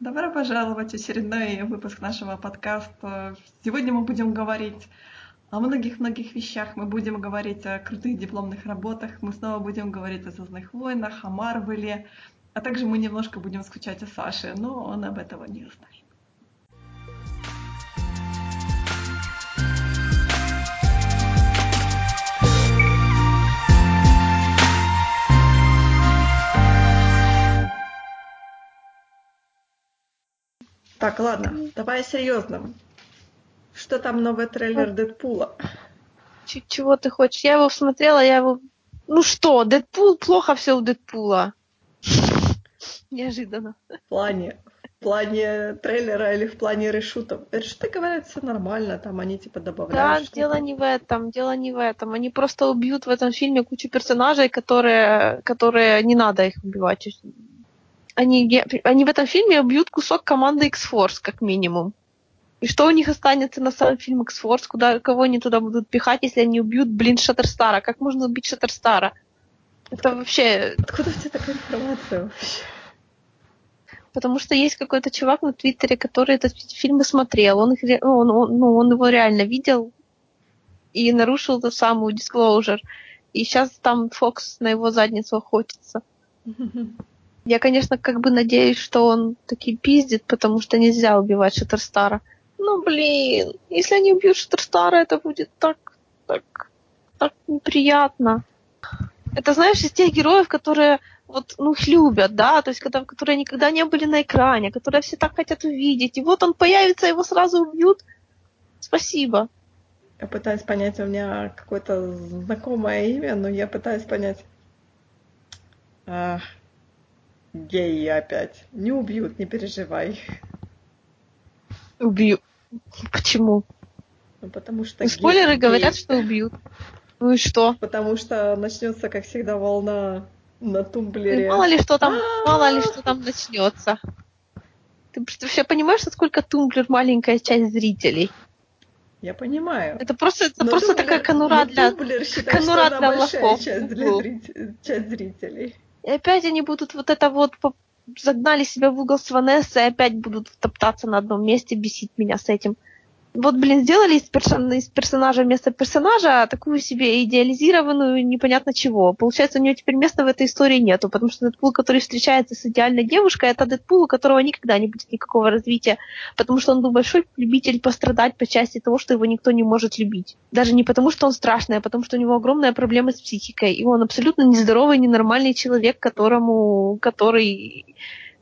Добро пожаловать в очередной выпуск нашего подкаста. Сегодня мы будем говорить о многих-многих вещах. Мы будем говорить о крутых дипломных работах, мы снова будем говорить о «Звездных войнах», о Марвеле, а также мы немножко будем скучать о Саше, но он об этом не узнает. Так, ладно, давай серьезно. Что там новый трейлер Дэдпула? Ч- чего ты хочешь? Я его смотрела, я его... Ну что, Дэдпул, плохо все у Дэдпула. Неожиданно. В плане, в плане трейлера или в плане решутов? Решуты говорят, все нормально, там они типа добавляют. Да, что-то. дело не в этом, дело не в этом. Они просто убьют в этом фильме кучу персонажей, которые, которые не надо их убивать. Они, они в этом фильме убьют кусок команды X-Force, как минимум. И что у них останется на самом фильме X-Force? Куда, кого они туда будут пихать, если они убьют, блин, Шаттерстара? Как можно убить Шаттерстара? Это вообще... Откуда у тебя такая информация вообще? Потому что есть какой-то чувак на Твиттере, который этот фильм смотрел. Он, их, ну, он, он- ну, он его реально видел и нарушил ту самую disclosure. И сейчас там Фокс на его задницу охотится. Я, конечно, как бы надеюсь, что он таки пиздит, потому что нельзя убивать Шаттерстара. Ну, блин, если они убьют Шаттерстара, это будет так, так, так неприятно. Это, знаешь, из тех героев, которые вот, ну, их любят, да, то есть, когда, которые никогда не были на экране, которые все так хотят увидеть, и вот он появится, его сразу убьют. Спасибо. Я пытаюсь понять, у меня какое-то знакомое имя, но я пытаюсь понять. А, геи опять. Не убьют, не переживай. Убью. Почему? Ну, потому что... Ну, спойлеры геи- говорят, что убьют. Ну и что? Потому что начнется, как всегда, волна на тумблере. Ну, Мало ли что там, мало ли что там начнется. Ты вообще понимаешь, насколько Tumblr маленькая часть зрителей? Я понимаю. Это просто, это Но просто Tumblr- такая конура для... Tumblr считает, конура для лохов. часть, для Ну. зрит- часть зрителей. И опять они будут вот это вот загнали себя в угол с Ванессой, и опять будут топтаться на одном месте, бесить меня с этим. Вот, блин, сделали из, персон- из персонажа вместо персонажа такую себе идеализированную непонятно чего. Получается, у нее теперь места в этой истории нету, потому что Дэдпул, который встречается с идеальной девушкой, это Дэдпул, у которого никогда не будет никакого развития, потому что он был большой любитель пострадать по части того, что его никто не может любить. Даже не потому, что он страшный, а потому, что у него огромная проблема с психикой, и он абсолютно нездоровый, ненормальный человек, которому, который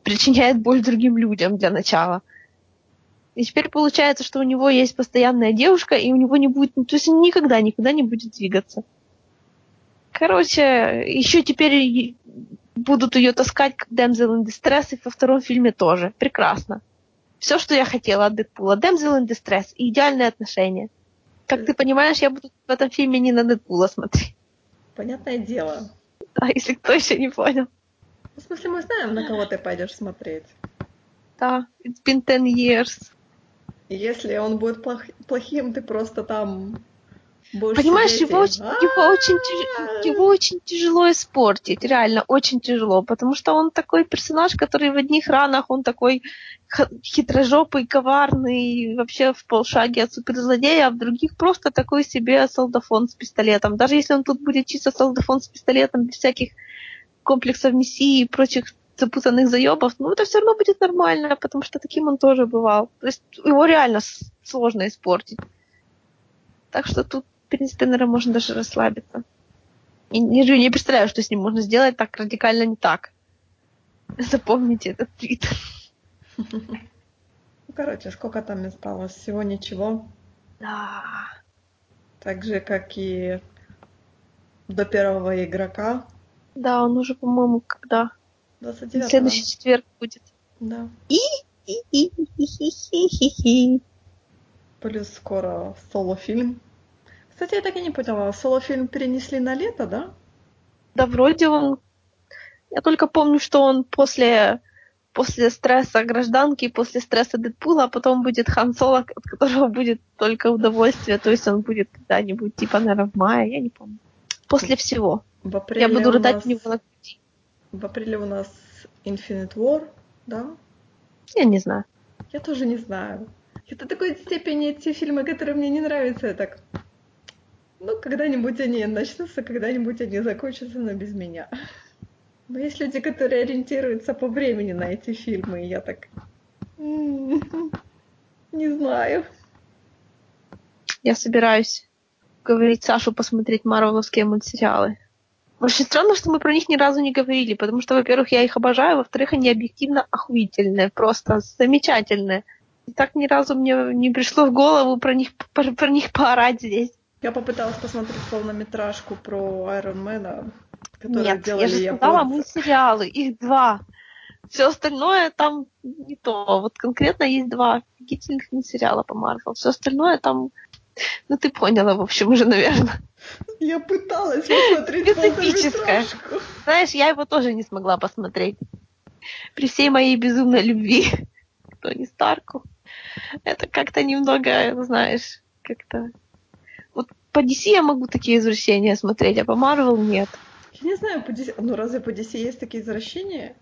причиняет боль другим людям для начала. И теперь получается, что у него есть постоянная девушка, и у него не будет, ну, то есть он никогда, никогда не будет двигаться. Короче, еще теперь и- будут ее таскать как Damsel in Distress, и во втором фильме тоже. Прекрасно. Все, что я хотела от Дэдпула. Damsel in Distress и идеальные отношения. Как ты понимаешь, я буду в этом фильме не на Дэдпула смотреть. Понятное дело. Да, если кто еще не понял. Ну, В смысле, мы знаем, на кого ты пойдешь смотреть. Да, it's been 10 years. И если он будет плох- плохим, ты просто там будешь Понимаешь, сидеть его и, очень, его, очень тяж- его очень тяжело испортить, реально очень тяжело, потому что он такой персонаж, который в одних ранах, он такой хитрожопый, коварный, вообще в полшаге от суперзлодея, а в других просто такой себе солдафон с пистолетом. Даже если он тут будет чисто солдафон с пистолетом, без всяких комплексов мессии и прочих запутанных заебов, ну это все равно будет нормально, потому что таким он тоже бывал. То есть его реально сложно испортить. Так что тут, в принципе, наверное, можно даже расслабиться. И не, не представляю, что с ним можно сделать так радикально не так. Запомните этот твит. Ну, короче, сколько там осталось? Всего ничего. Да. Так же, как и до первого игрока. Да, он уже, по-моему, когда? 29 Следующий четверг будет. Да. И-и-и-и-и-и-и. Плюс скоро соло-фильм. Кстати, я так и не поняла, соло-фильм перенесли на лето, да? Да, вроде он... Я только помню, что он после, после стресса гражданки, после стресса Дэдпула, а потом будет Хан Соло, от которого будет только удовольствие. То есть он будет когда-нибудь, типа, наверное, в мае, я не помню. После всего. В апреле Я буду у рыдать нас- у него на груди. В апреле у нас Infinite War, да? Я не знаю. Я тоже не знаю. Это до такой степени те фильмы, которые мне не нравятся, я так... Ну, когда-нибудь они начнутся, когда-нибудь они закончатся, но без меня. Но есть люди, которые ориентируются по времени на эти фильмы, и я так... Не знаю. Я собираюсь говорить Сашу посмотреть марвеловские мультсериалы. Очень странно, что мы про них ни разу не говорили, потому что, во-первых, я их обожаю, во-вторых, они объективно охуительные, просто замечательные. И так ни разу мне не пришло в голову про них, про, про них поорать здесь. Я попыталась посмотреть полнометражку про Айронмена, которую Нет, делали я же сказала мультсериалы, их два. Все остальное там не то. Вот конкретно есть два офигительных мультсериала по Марвел. Все остальное там... Ну, ты поняла, в общем, уже, наверное. Я пыталась посмотреть Специфическое. Знаешь, я его тоже не смогла посмотреть. При всей моей безумной любви к Тони Старку. Это как-то немного, знаешь, как-то... Вот по DC я могу такие извращения смотреть, а по Марвел нет. Я не знаю, по DC... ну разве по DC есть такие извращения?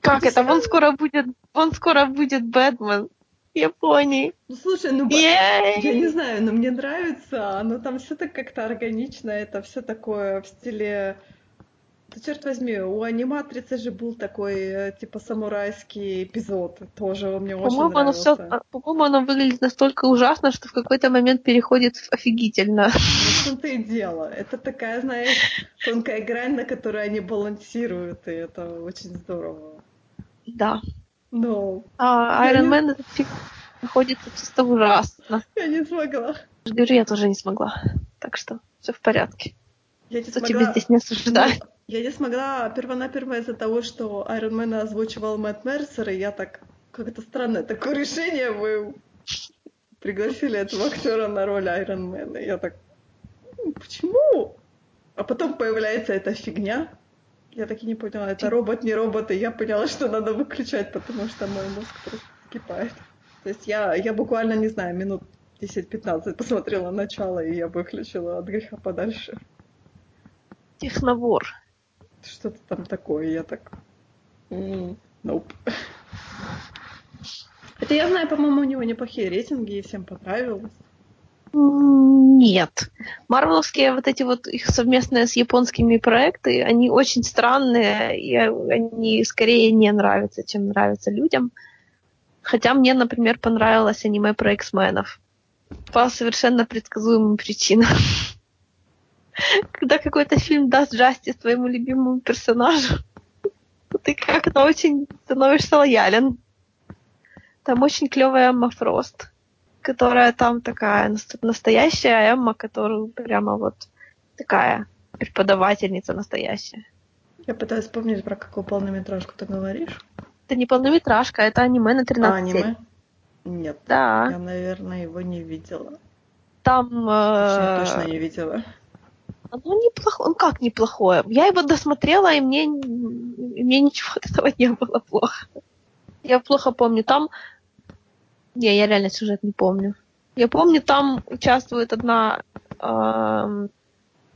Как это? Вон скоро будет, вон скоро будет Бэтмен. Японии. Ну слушай, ну я не знаю, но мне нравится, но там все так как-то органично, это все такое в стиле да черт возьми, у аниматрицы же был такой, э, типа, самурайский эпизод. Тоже он мне очень по-моему, нравился. Оно все, по-моему, оно выглядит настолько ужасно, что в какой-то момент переходит в офигительно. Ну, в том-то и дело. Это такая, знаешь, тонкая грань, на которой они балансируют, и это очень здорово. Да. Но... А Iron Man этот фильм находится чисто ужасно. Я не смогла. Говорю, я тоже не смогла. Так что все в порядке. Я не Что смогла... тебе здесь не осуждать? Ну, я не смогла первонаперво из-за того, что Iron Man озвучивал Мэтт Мерсер, и я так... Как это странное такое решение, вы пригласили этого актера на роль Айронмена. Я так... Почему? А потом появляется эта фигня, я так и не поняла, это робот, не робот, и я поняла, что надо выключать, потому что мой мозг просто скипает. То есть я, я буквально, не знаю, минут 10-15 посмотрела начало, и я выключила от греха подальше. Техновор. Что-то там такое, я так... Mm, nope. Хотя я знаю, по-моему, у него неплохие рейтинги, и всем понравилось. Нет. Марвеловские вот эти вот их совместные с японскими проекты, они очень странные, и они скорее не нравятся, чем нравятся людям. Хотя мне, например, понравилось аниме про X-менов. По совершенно предсказуемым причинам. Когда какой-то фильм даст Джастис твоему любимому персонажу, ты как-то очень становишься лоялен. Там очень клевая Эмма Фрост которая там такая настоящая Эмма, которую прямо вот такая преподавательница настоящая. Я пытаюсь вспомнить, про какую полнометражку ты говоришь. Это не полнометражка, это аниме на 13 а, аниме? Нет. Да. Я, наверное, его не видела. Там... Э... точно не видела. Оно неплохое. Он как неплохое? Я его досмотрела, и мне, и мне ничего от этого не было плохо. Я плохо помню. Там не, я реально сюжет не помню. Я помню, там участвует одна э,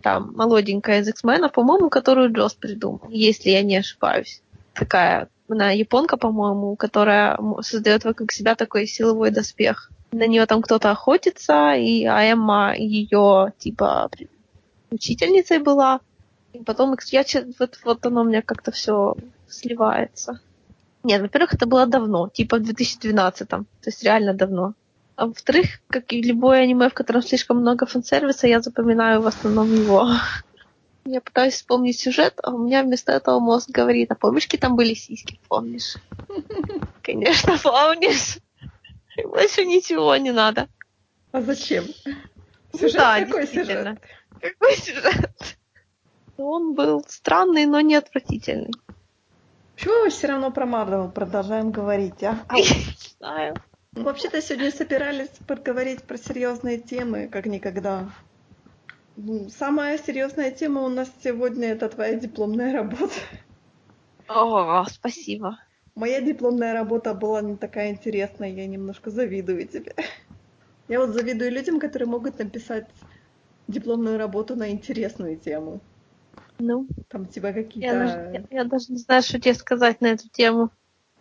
там молоденькая из X-менов, по-моему, которую Джос придумал, если я не ошибаюсь. Такая, она японка, по-моему, которая создает вокруг себя такой силовой доспех. На нее там кто-то охотится, и а Эмма ее типа учительницей была. И потом я, вот, вот оно у меня как-то все сливается. Нет, во-первых, это было давно, типа в 2012-м, то есть реально давно. А во-вторых, как и любое аниме, в котором слишком много фан-сервиса, я запоминаю в основном его. Я пытаюсь вспомнить сюжет, а у меня вместо этого мозг говорит, а помнишь, там были сиськи, помнишь? Конечно, помнишь. Больше ничего не надо. А зачем? Сюжет да, какой сюжет? Какой сюжет? Он был странный, но не отвратительный. Почему мы все равно про Марвел продолжаем говорить, а? Знаю. Ну, вообще-то сегодня собирались поговорить про серьезные темы, как никогда. Ну, самая серьезная тема у нас сегодня это твоя дипломная работа. О, спасибо. Моя дипломная работа была не такая интересная, я немножко завидую тебе. Я вот завидую людям, которые могут написать дипломную работу на интересную тему. Ну, там типа какие-то... Я, даже, я, я даже не знаю, что тебе сказать на эту тему.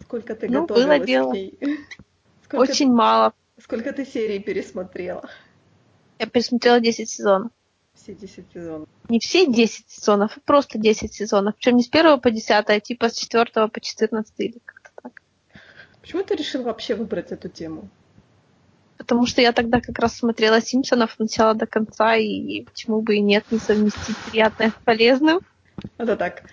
Сколько ты Ну, готовилась было к дело. ней? Сколько, Очень мало. сколько ты серий пересмотрела? Я пересмотрела 10 сезонов. Все 10 сезонов. Не все 10 сезонов, а просто 10 сезонов. Причем не с первого по 10, а типа с 4 по 14 или как-то так. Почему ты решил вообще выбрать эту тему? Потому что я тогда как раз смотрела Симпсонов от начала до конца, и почему бы и нет, не совместить приятное с полезным. Это так.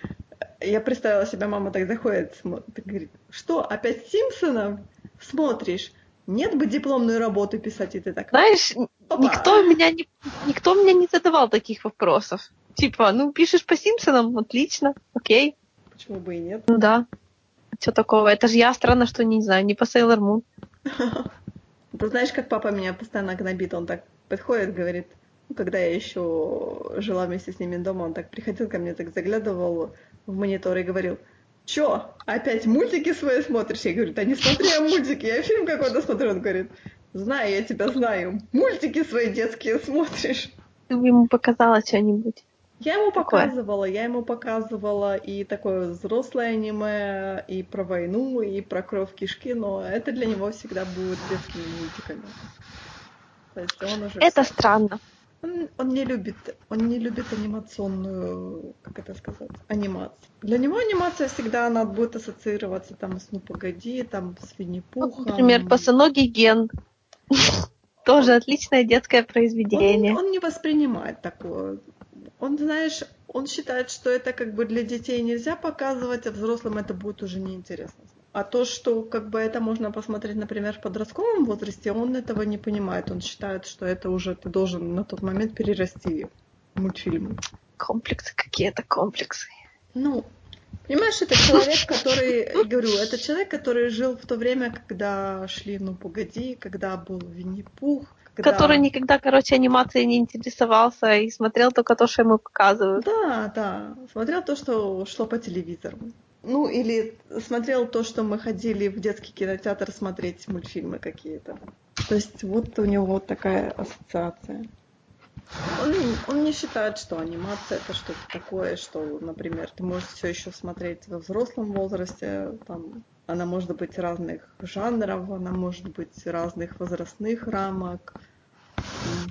Я представила себя, мама так заходит, смотрит, говорит, что, опять Симпсонов смотришь? Нет бы дипломную работу писать, и ты так... Знаешь, Опа. никто меня не, никто меня не задавал таких вопросов. Типа, ну, пишешь по Симпсонам, отлично, окей, Почему бы и нет? ну да. Что такого? Это же я странно, что не знаю, не по Sailor Moon. Ты знаешь, как папа меня постоянно гнобит, он так подходит, говорит, ну, когда я еще жила вместе с ними дома, он так приходил ко мне, так заглядывал в монитор и говорил, чё, опять мультики свои смотришь? Я говорю, да не смотри я мультики, я фильм какой-то смотрю. Он говорит, знаю, я тебя знаю, мультики свои детские смотришь. Ты ему показала что-нибудь. Я ему Какое? показывала, я ему показывала и такое взрослое аниме, и про войну, и про кровь кишки, но это для него всегда будет детскими мультиками. То есть он уже... Это всё. странно. Он, он не любит, он не любит анимационную, как это сказать, анимацию. Для него анимация всегда она будет ассоциироваться там с Ну Погоди, там с Винни Пухом. Например, босоногий ген. Тоже отличное детское он, произведение. он не воспринимает такое. Он, знаешь, он считает, что это как бы для детей нельзя показывать, а взрослым это будет уже неинтересно. А то, что как бы это можно посмотреть, например, в подростковом возрасте, он этого не понимает. Он считает, что это уже ты должен на тот момент перерасти мультфильм. Комплексы какие-то комплексы. Ну, понимаешь, это человек, который, говорю, это человек, который жил в то время, когда шли «Ну, погоди», когда был Винни-Пух, когда... Который никогда, короче, анимацией не интересовался и смотрел только то, что ему показывают. Да, да, смотрел то, что шло по телевизору. Ну, или смотрел то, что мы ходили в детский кинотеатр смотреть мультфильмы какие-то. То есть вот у него вот такая ассоциация. Он, он не считает, что анимация это что-то такое, что, например, ты можешь все еще смотреть во взрослом возрасте, там, она может быть разных жанров, она может быть разных возрастных рамок,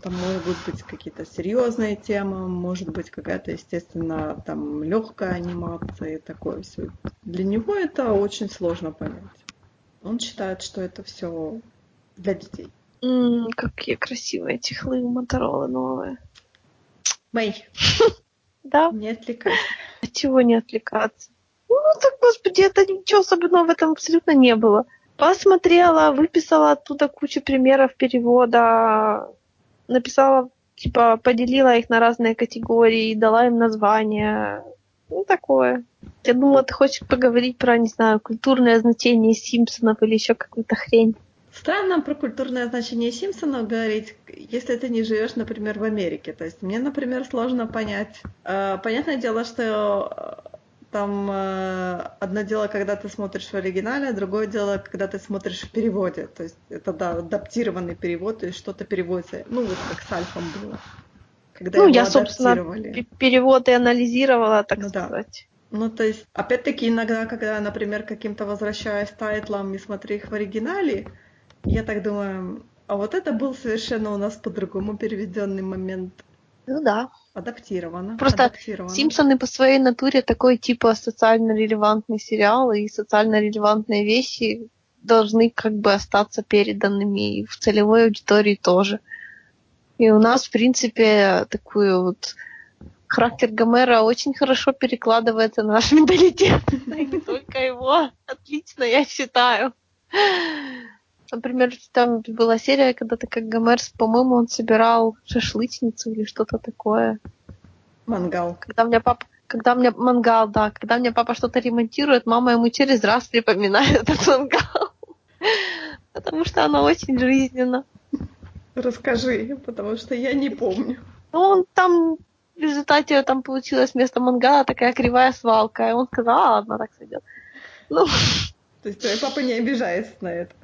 там могут быть какие-то серьезные темы, может быть какая-то, естественно, там легкая анимация и такое все. Для него это очень сложно понять. Он считает, что это все для детей. М, какие красивые чехлы у Моторола новые. Мэй, Да, не отвлекайся. от чего не отвлекаться? Ну так, господи, это ничего особенного в этом абсолютно не было. Посмотрела, выписала оттуда кучу примеров перевода, написала, типа, поделила их на разные категории, дала им названия. Ну, такое. Я думала, ты хочешь поговорить про, не знаю, культурное значение Симпсонов или еще какую-то хрень. Странно про культурное значение Симпсонов говорить, если ты не живешь, например, в Америке. То есть мне, например, сложно понять. Э, Понятное дело, что там э, одно дело, когда ты смотришь в оригинале, а другое дело, когда ты смотришь в переводе. То есть это да, адаптированный перевод, то есть что-то переводится. Ну, вот как с Альфом было. Когда ну, я, собственно, адаптировали. п- перевод и анализировала, так Ну да. сказать. Ну, то есть, опять-таки, иногда, когда, например, каким-то возвращаюсь тайтлам и смотрю их в оригинале, я так думаю, а вот это был совершенно у нас по-другому переведенный момент. Ну да. Адаптировано. Просто адаптировано. Симпсоны по своей натуре такой типа социально релевантный сериал, и социально релевантные вещи должны как бы остаться переданными и в целевой аудитории тоже. И у нас, в принципе, такую вот характер Гомера очень хорошо перекладывается на наш менталитет. И не только его. Отлично, я считаю. Например, там была серия, когда ты как Гомер, по-моему, он собирал шашлычницу или что-то такое. Мангал. Когда у меня папа когда меня мангал, да, когда меня папа что-то ремонтирует, мама ему через раз припоминает этот мангал. Потому что оно очень жизненно. Расскажи, потому что я не помню. Ну, он там в результате там получилась вместо мангала такая кривая свалка. И он сказал, а, ладно, так сойдет. Ну, То есть твой папа не обижается на это.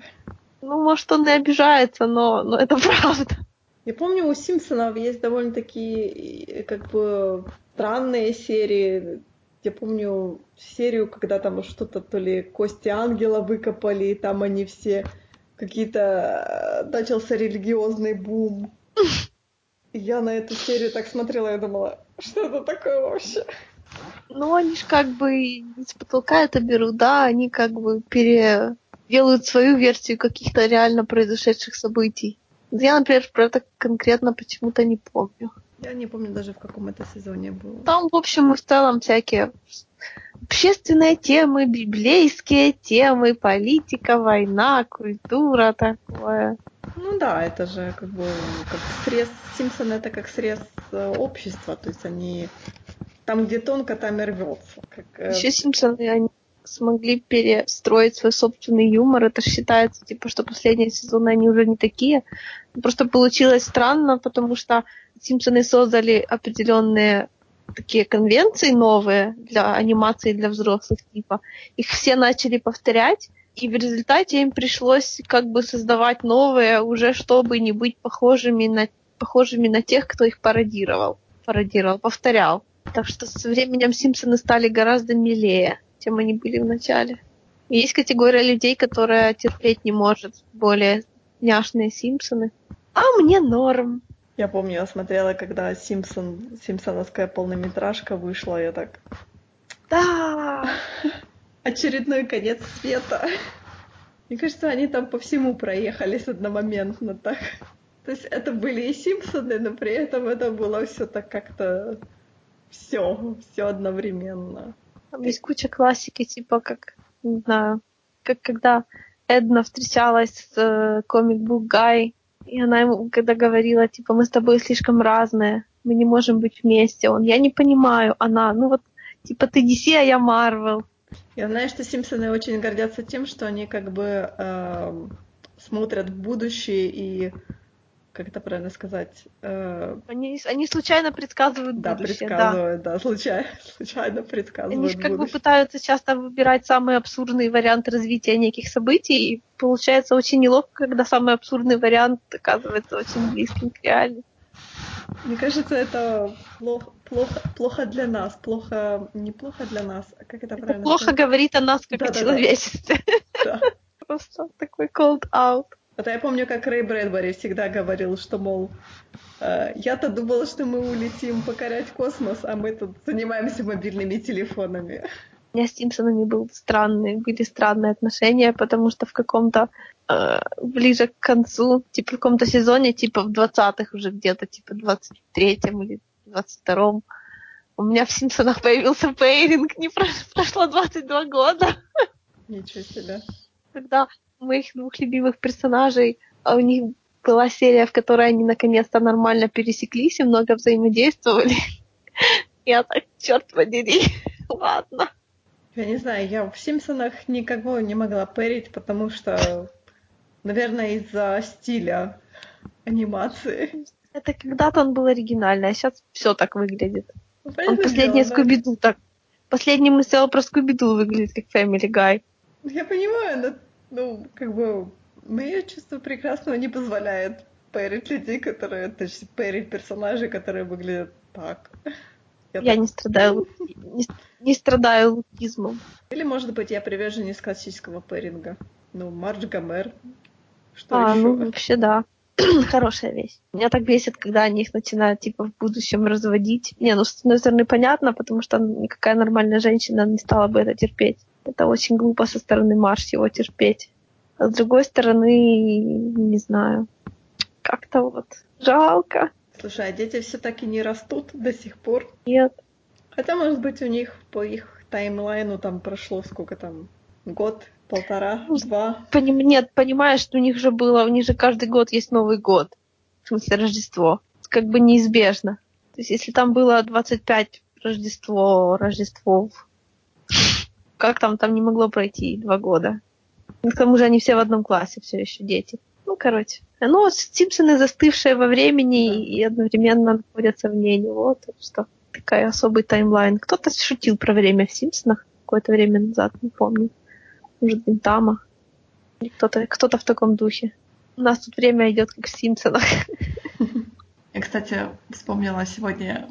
Ну, может, он и обижается, но, но это правда. Я помню, у Симпсонов есть довольно такие как бы странные серии. Я помню серию, когда там что-то то ли кости ангела выкопали, и там они все какие-то... Начался религиозный бум. Я на эту серию так смотрела и думала, что это такое вообще? Ну, они ж как бы с потолка это берут, да, они как бы переделают свою версию каких-то реально произошедших событий. Я, например, про это конкретно почему-то не помню. Я не помню даже, в каком это сезоне было. Там, в общем и в целом всякие общественные темы, библейские темы, политика, война, культура такое. Ну да, это же как бы как срез, Симпсоны это как срез э, общества, то есть они там, где тонко, там и рвется. Как, э, Еще Симпсоны, они смогли перестроить свой собственный юмор. Это считается, типа, что последние сезоны они уже не такие. Просто получилось странно, потому что Симпсоны создали определенные такие конвенции новые для анимации для взрослых, типа. Их все начали повторять, и в результате им пришлось как бы создавать новые, уже чтобы не быть похожими на, похожими на тех, кто их пародировал. Пародировал, повторял. Так что со временем Симпсоны стали гораздо милее, чем они были в начале. И есть категория людей, которая терпеть не может более няшные Симпсоны. А мне норм. Я помню, я смотрела, когда Симпсон, Симпсоновская полнометражка вышла, я так... Да! Очередной конец света. Мне кажется, они там по всему проехались одномоментно так. То есть это были и Симпсоны, но при этом это было все так как-то все, все одновременно. Там есть куча классики, типа как, не знаю, как когда Эдна встречалась с э, комик-бук Гай, и она ему когда говорила, типа, мы с тобой слишком разные, мы не можем быть вместе. Он, я не понимаю, она, ну вот, типа, ты DC, а я Марвел. Я знаю, что Симпсоны очень гордятся тем, что они как бы э, смотрят в будущее и как это правильно сказать? Э... Они, они случайно предсказывают да, будущее. Предсказывают, да, да случайно, случайно предсказывают Они же как будущее. бы пытаются часто выбирать самые абсурдные варианты развития неких событий, и получается очень неловко, когда самый абсурдный вариант оказывается очень близким к реальности. Мне кажется, это плохо, плохо, плохо для нас, плохо, не плохо для нас, а как это, это правильно плохо сказать? говорит о нас как да, о да, человечестве. Да. Просто такой cold out. Это я помню, как Рэй Брэдбери всегда говорил, что, мол, э, я-то думала, что мы улетим покорять космос, а мы тут занимаемся мобильными телефонами. У меня с Симпсонами был странный, были странные отношения, потому что в каком-то э, ближе к концу, типа в каком-то сезоне, типа в 20-х уже где-то, типа 23-м или 22-м, у меня в Симпсонах появился пейринг, не прошло 22 года. Ничего себе. Когда моих двух любимых персонажей, а у них была серия, в которой они наконец-то нормально пересеклись и много взаимодействовали. Я так, черт подери, ладно. Я не знаю, я в Симпсонах никого не могла пэрить, потому что, наверное, из-за стиля анимации. Это когда-то он был оригинальный, а сейчас все так выглядит. Ну, он последний Скуби-Ду так. Последний мы сделал про Скуби-Ду выглядит как Family Guy. Я понимаю, но ну, как бы, мое чувство прекрасного не позволяет пэрить людей, которые, то есть пэрить персонажей, которые выглядят так. Я, я так... не страдаю не, не страдаю лукизмом. Или, может быть, я приверженец классического пэринга. Ну, Мардж Гомер. Что а, еще? ну, вообще, да. Хорошая вещь. Меня так бесит, когда они их начинают, типа, в будущем разводить. Не, ну, с одной стороны, понятно, потому что никакая нормальная женщина не стала бы это терпеть. Это очень глупо со стороны Марш его терпеть. А с другой стороны, не знаю, как-то вот жалко. Слушай, а дети все таки не растут до сих пор? Нет. Хотя, может быть, у них по их таймлайну там прошло сколько там, год, полтора, ну, два? Поним... Нет, понимаешь, что у них же было, у них же каждый год есть Новый год. В смысле, Рождество. Как бы неизбежно. То есть, если там было 25 Рождество, Рождествов, как там, там не могло пройти два года. К тому же они все в одном классе, все еще дети. Ну, короче. Ну, Симпсоны застывшие во времени и одновременно находятся вне него. Так что такая особый таймлайн. Кто-то шутил про время в Симпсонах какое-то время назад, не помню. Может, Бентама. Кто-то кто в таком духе. У нас тут время идет как в Симпсонах. Я, кстати, вспомнила сегодня,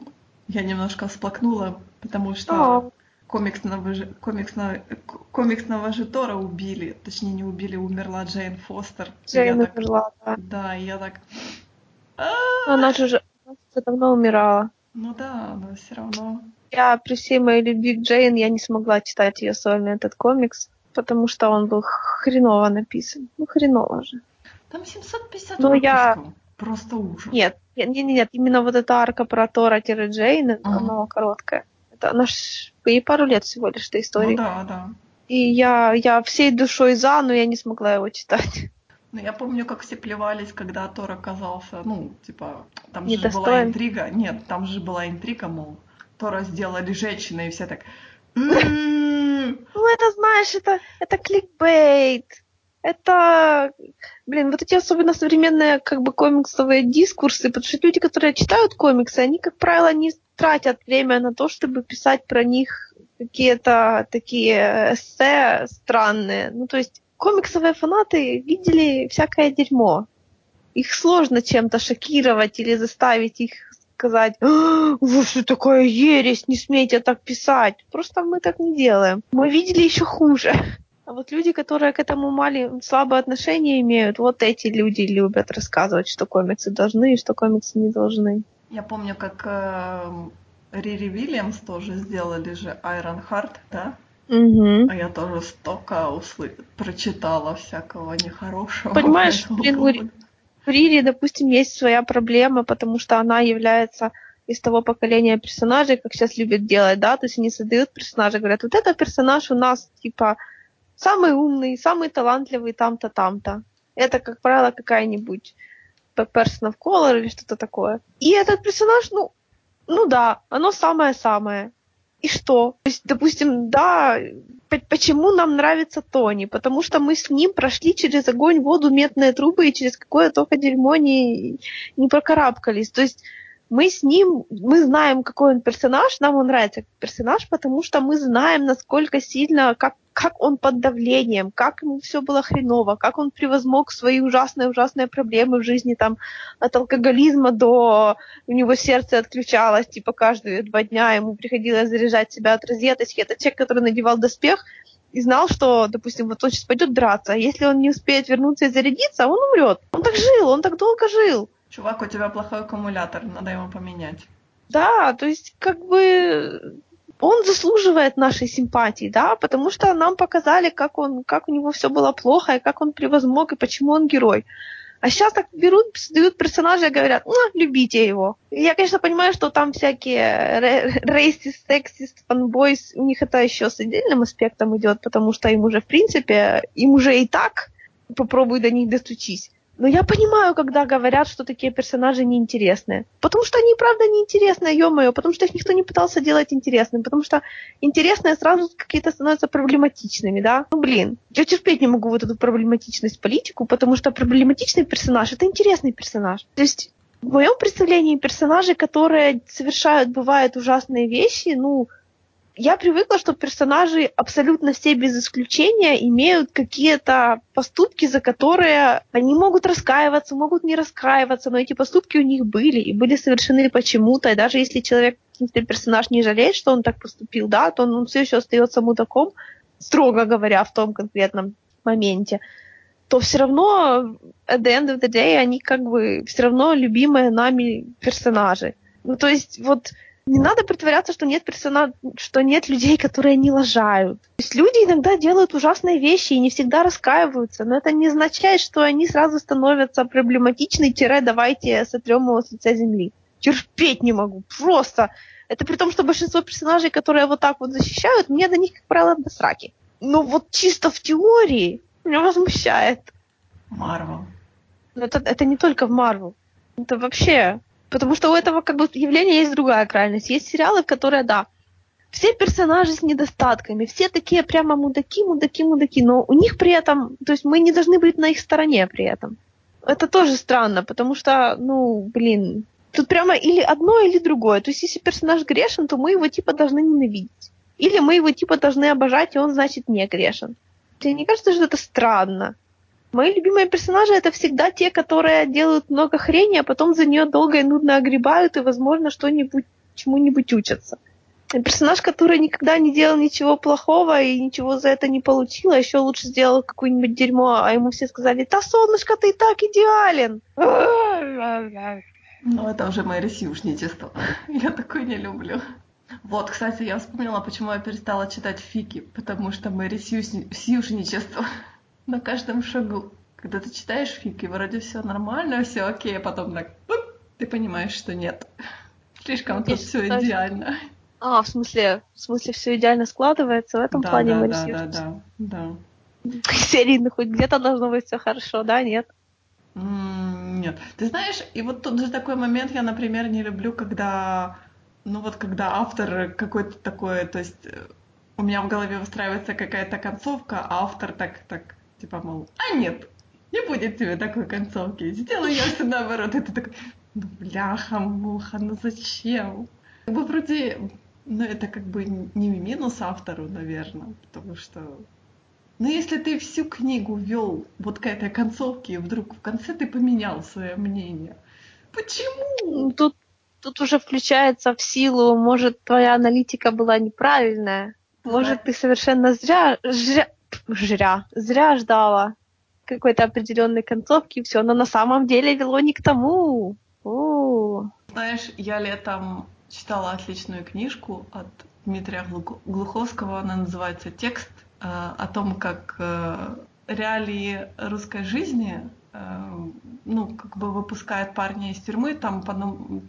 я немножко всплакнула, потому что О. комиксного, комиксного, комиксного же Тора убили. Точнее, не убили, умерла Джейн Фостер. Я Джейн так- умерла, да. Да, и я так... Но она же уже давно умирала. Ну да, но все равно. Я при всей моей любви к Джейн, я не смогла читать ее сольный этот комикс, потому что он был хреново написан. Ну, хреново же. Там 750 Ну, я- выпусков. Просто ужас. Нет, нет, нет, нет, именно вот эта арка про Тора Джейн, Ага. она короткая. Это она ж ей пару лет всего лишь этой Ну истории. да, да. И я, я всей душой за, но я не смогла его читать. Ну, я помню, как все плевались, когда Тор оказался, ну, типа, там же была Недостоин. интрига. Нет, там же была интрига, мол, Тора сделали женщиной, и все так... «М-м-м». Ну, это, знаешь, это, это кликбейт. Это, блин, вот эти особенно современные как бы комиксовые дискурсы, потому что люди, которые читают комиксы, они, как правило, не тратят время на то, чтобы писать про них какие-то такие эссе странные. Ну, то есть комиксовые фанаты видели всякое дерьмо. Их сложно чем-то шокировать или заставить их сказать, «А, вот что такое ересь, не смейте так писать. Просто мы так не делаем. Мы видели еще хуже. А вот люди, которые к этому мали слабое отношение имеют, вот эти люди любят рассказывать, что комиксы должны и что комиксы не должны. Я помню, как э, Рири Вильямс тоже сделали же Iron Heart, да? Угу. А я тоже столько услы... прочитала всякого нехорошего. Понимаешь, блин. В Рире, допустим, есть своя проблема, потому что она является из того поколения персонажей, как сейчас любят делать, да, то есть они создают персонажа, говорят, вот этот персонаж у нас, типа, самый умный, самый талантливый там-то, там-то. Это, как правило, какая-нибудь person of color или что-то такое. И этот персонаж, ну, ну да, оно самое-самое. И что? То есть, допустим, да, почему нам нравится Тони? Потому что мы с ним прошли через огонь, воду, медные трубы и через какое только дерьмо не, не прокарабкались. То есть мы с ним, мы знаем, какой он персонаж, нам он нравится как персонаж, потому что мы знаем, насколько сильно, как, как он под давлением, как ему все было хреново, как он превозмог свои ужасные-ужасные проблемы в жизни, там, от алкоголизма до у него сердце отключалось, типа, каждые два дня ему приходилось заряжать себя от розеточки. Это человек, который надевал доспех и знал, что, допустим, вот он сейчас пойдет драться, а если он не успеет вернуться и зарядиться, он умрет. Он так жил, он так долго жил. Чувак, у тебя плохой аккумулятор, надо его поменять. Да, то есть как бы он заслуживает нашей симпатии, да, потому что нам показали, как он, как у него все было плохо, и как он превозмог, и почему он герой. А сейчас так берут, создают персонажа и говорят, ну, любите его. Я, конечно, понимаю, что там всякие рейсист, сексист, фанбойс, у них это еще с отдельным аспектом идет, потому что им уже, в принципе, им уже и так попробуй до них достучись. Но я понимаю, когда говорят, что такие персонажи неинтересные. Потому что они, правда, неинтересные, ё-моё, потому что их никто не пытался делать интересным, потому что интересные сразу какие-то становятся проблематичными, да? Ну, блин, я терпеть не могу вот эту проблематичность политику, потому что проблематичный персонаж — это интересный персонаж. То есть в моем представлении персонажи, которые совершают, бывают ужасные вещи, ну, я привыкла, что персонажи абсолютно все без исключения имеют какие-то поступки, за которые они могут раскаиваться, могут не раскаиваться, но эти поступки у них были и были совершены почему-то. И даже если человек, какой-то персонаж не жалеет, что он так поступил, да, то он, он все еще остается мудаком, строго говоря, в том конкретном моменте то все равно at the end of the day они как бы все равно любимые нами персонажи. Ну, то есть вот не надо притворяться, что нет персонаж, что нет людей, которые не лажают. То есть люди иногда делают ужасные вещи и не всегда раскаиваются, но это не означает, что они сразу становятся проблематичны, тире давайте сотрем его с лица земли. Терпеть не могу, просто. Это при том, что большинство персонажей, которые вот так вот защищают, мне до них, как правило, до сраки. Но вот чисто в теории меня возмущает. Марвел. Но это, это не только в Марвел. Это вообще Потому что у этого как бы явления есть другая крайность. Есть сериалы, которые, да, все персонажи с недостатками, все такие прямо мудаки, мудаки, мудаки, но у них при этом, то есть мы не должны быть на их стороне при этом. Это тоже странно, потому что, ну, блин, тут прямо или одно, или другое. То есть если персонаж грешен, то мы его типа должны ненавидеть. Или мы его типа должны обожать, и он, значит, не грешен. Тебе не кажется, что это странно? Мои любимые персонажи это всегда те, которые делают много хрени, а потом за нее долго и нудно огребают и, возможно, что-нибудь чему-нибудь учатся. Персонаж, который никогда не делал ничего плохого и ничего за это не получил, а еще лучше сделал какое-нибудь дерьмо, а ему все сказали, да, солнышко, ты и так идеален. Ну, это уже мои ресюшничество. Я такое не люблю. Вот, кстати, я вспомнила, почему я перестала читать фики, потому что мы ресюшничество на каждом шагу. Когда ты читаешь фики, вроде все нормально, все окей, а потом так, ты понимаешь, что нет. Слишком тут все идеально. А, в смысле, в смысле все идеально складывается в этом да, плане да, мы да, да, да, да. Серийно хоть где-то должно быть все хорошо, да, нет? нет. Ты знаешь, и вот тут же такой момент я, например, не люблю, когда, ну вот когда автор какой-то такой, то есть э, у меня в голове выстраивается какая-то концовка, а автор так, так, типа, мол, а нет, не будет тебе такой концовки, сделаю я все наоборот. И ты такой, ну бляха, муха, ну зачем? Как бы вроде, ну это как бы не минус автору, наверное, потому что но если ты всю книгу вел вот к этой концовке, и вдруг в конце ты поменял свое мнение, почему? Ну, тут, тут уже включается в силу, может, твоя аналитика была неправильная, может, ты совершенно зря, зря, зря, зря ждала какой-то определенной концовки, и все, но на самом деле вело не к тому. О. Знаешь, я летом читала отличную книжку от Дмитрия Глуховского, она называется «Текст», э, о том, как э, реалии русской жизни э, ну, как бы выпускает парня из тюрьмы, там по,